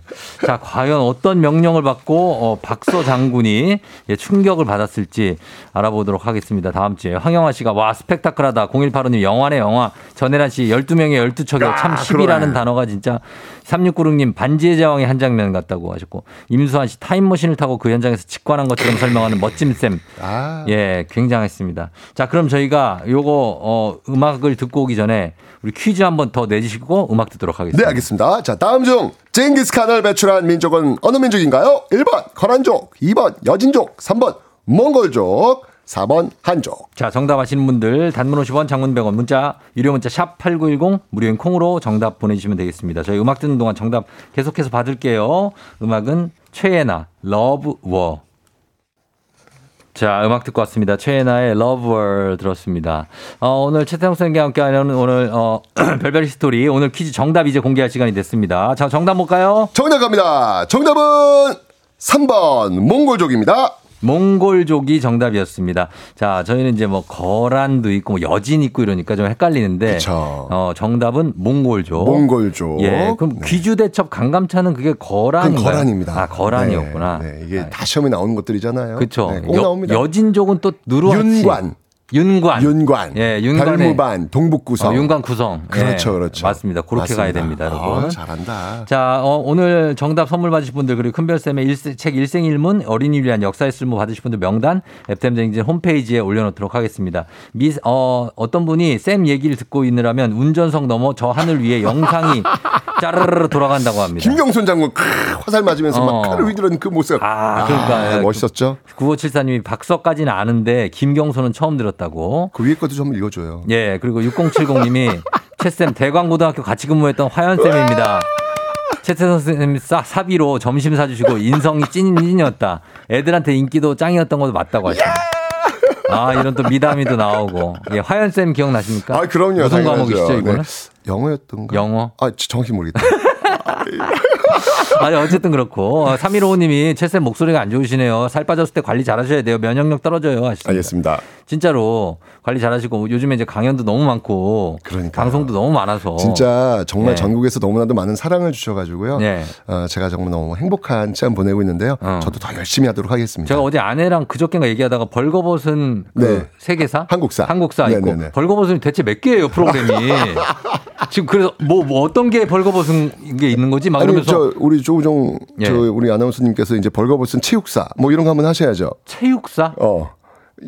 자, 과연 어떤 명령을 받고, 어, 박서 장군이 예, 충격을 받았을지 알아보도록 하겠습니다. 다음 주에. 황영화 씨가, 와, 스펙타클하다. 0185님, 영화네, 영화. 전혜란 씨, 12명의 12척이요. 참 아, 10이라는 그러네. 단어가 진짜. 3696님, 반지의 제왕의 한 장면 같다고 하셨고. 임수환 씨, 타임머신을 타고 그 현장에서 직관한 것처럼 설명하는 멋짐쌤. 아, 예, 굉장했습니다. 자, 그럼 저희가 요거, 어, 음악을 듣고 오기 전에 우리 퀴즈 한번 더 내주시고 음악 듣도록 네, 하겠습니다. 알겠습니다. 자, 다음 중 징기스칸을 배출한 민족은 어느 민족인가요? 1번 거란족, 2번 여진족, 3번 몽골족, 4번 한족. 자, 정답 아시는 분들 단문 50원, 장문 100원, 문자, 유료 문자 샵 8910 무료인 콩으로 정답 보내 주시면 되겠습니다. 저희 음악 듣는 동안 정답 계속해서 받을게요. 음악은 최예나, Love War. 자, 음악 듣고 왔습니다. 최예나의 Love War 들었습니다. 어, 오늘 최태성 선생님과 함께하는 오늘, 어, *clears throat* 별별 히스토리. 오늘 퀴즈 정답 이제 공개할 시간이 됐습니다. 자, 정답 볼까요? 정답 갑니다. 정답은 3번 몽골족입니다. 몽골족이 정답이었습니다. 자, 저희는 이제 뭐 거란도 있고 뭐 여진 있고 이러니까 좀 헷갈리는데 그쵸. 어, 정답은 몽골족. 몽골족. 예. 그럼 네. 귀주대첩 강감차는 그게 거란인가요? 거란입니다. 아, 거란이었구나. 네, 네, 이게 아, 다 시험에 나오는 것들이잖아요. 그렇죠. 네, 꼭 나옵니다. 여진족은 또 누르하치. 윤관. 윤관. 윤관, 예, 윤관의 별무반, 동북구성. 어, 윤관 구성. 그렇죠, 예, 그렇죠. 맞습니다. 그렇게 가야 맞습니다. 됩니다, 여러분. 아, 잘한다. 자, 어, 오늘 정답 선물 받으실 분들 그리고 큰별쌤의 일세, 책 일생일문 어린이를 위한 역사의 쓸모 받으실 분들 명단 FM쟁진 홈페이지에 올려놓도록 하겠습니다. 미, 어, 어떤 분이 쌤 얘기를 듣고 있느라면 운전석 넘어 저 하늘 위에 영상이 *laughs* 짜르르 돌아간다고 합니다. 김경순 장군 크, 화살 맞으면서 어. 막 칼을 휘두르는 그 모습. 아, 그러니까. 멋있었죠. 9574님이 박서까지는 아는데 김경소는 처음 들었다 고. 그 위에 것도 좀 읽어줘요. 예, 그리고 6070님이 최쌤 *laughs* 대광고등학교 같이 근무했던 화연쌤입니다. 최태 선생님 사, 사비로 점심 사주시고 인성이 찐인이었다. 애들한테 인기도 짱이었던 것도 맞다고 하시네요. 아, 이런 또 미담이도 나오고. 예, 화연 쌤 기억나십니까? 아, 그럼요. 무슨. 과목이시죠, 이거는? 네. 영어였던가? 영어? 아, 정확히 모르겠다. *laughs* 아니, 어쨌든 그렇고. 3155님이 최쌤 목소리가 안 좋으시네요. 살 빠졌을 때 관리 잘 하셔야 돼요. 면역력 떨어져요. 하시습니다 알겠습니다. 진짜로 관리 잘 하시고 요즘에 이제 강연도 너무 많고 그러니까요. 방송도 너무 많아서 진짜 정말 네. 전국에서 너무나도 많은 사랑을 주셔가지고요. 네. 어, 제가 정말 너무 행복한 시간 보내고 있는데요. 어. 저도 더 열심히 하도록 하겠습니다. 제가 어제 아내랑 그저께인가 얘기하다가 벌거벗은 그 네. 세계사 한국사. 한국사 있고 네네네. 벌거벗은 대체 몇 개예요 프로그램이 *laughs* 지금 그래서 뭐, 뭐 어떤 게 벌거벗은 게 있는 거지 막 아니 저 우리 조우종 예. 저 우리 아나운서님께서 이제 벌거벗은 체육사 뭐 이런 거 한번 하셔야죠. 체육사 어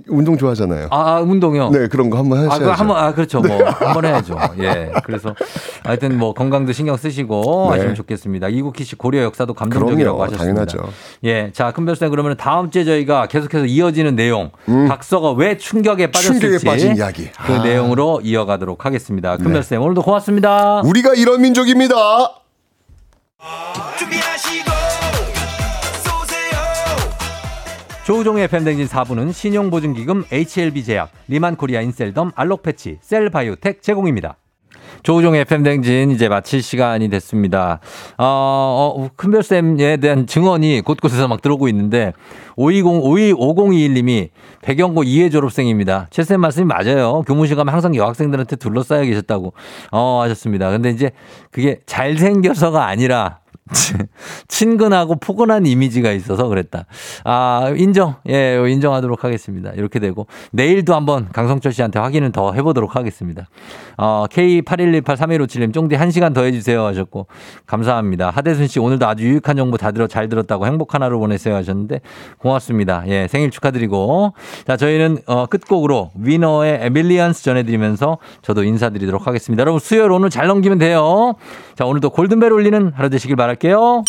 운동 좋아하잖아요. 아, 아, 운동요 네 그런 거 한번 아, 하셔야죠. 그 한번 아 그렇죠. 뭐 한번 해야죠. 예. 그래서 하여튼 뭐 건강도 신경 쓰시고 네. 하시면 좋겠습니다. 이국희 씨 고려 역사도 감동적이라고 그럼요, 하셨습니다. 당연하죠. 예. 자, 큰별쌤 그러면 다음 주에 저희가 계속해서 이어지는 내용 박서가 왜 충격에 빠졌을지 음. 충격에 빠진 이야기. 그 아. 네. 내용으로 이어가도록 하겠습니다. 큰별쌤 오늘도 고맙습니다. 우리가 이런 민족입니다. 조우종의 FM대행진 4부는 신용보증기금 HLB제약, 리만코리아 인셀덤, 알록패치, 셀바이오텍 제공입니다. 조우종의 FM대행진 이제 마칠 시간이 됐습니다. 어, 어, 큰별쌤에 대한 증언이 곳곳에서 막 들어오고 있는데, 520, 52, 5021님이 백영고 2회 졸업생입니다. 최쌤 말씀이 맞아요. 교무실 가면 항상 여학생들한테 둘러싸여 계셨다고, 어, 하셨습니다. 근데 이제 그게 잘생겨서가 아니라, *laughs* 친근하고 포근한 이미지가 있어서 그랬다. 아, 인정. 예, 인정하도록 하겠습니다. 이렇게 되고. 내일도 한번 강성철 씨한테 확인을 더 해보도록 하겠습니다. 어, K81183157님, 쫑디 1시간 더 해주세요 하셨고, 감사합니다. 하대순 씨, 오늘도 아주 유익한 정보 다 들어, 잘 들었다고 행복한 하루 보내세요 하셨는데, 고맙습니다. 예, 생일 축하드리고. 자, 저희는, 어, 끝곡으로 위너의 에 Millions 전해드리면서 저도 인사드리도록 하겠습니다. 여러분, 수요일 오늘 잘 넘기면 돼요. 자, 오늘도 골든벨 울리는 하루 되시길 바랄 갈게요.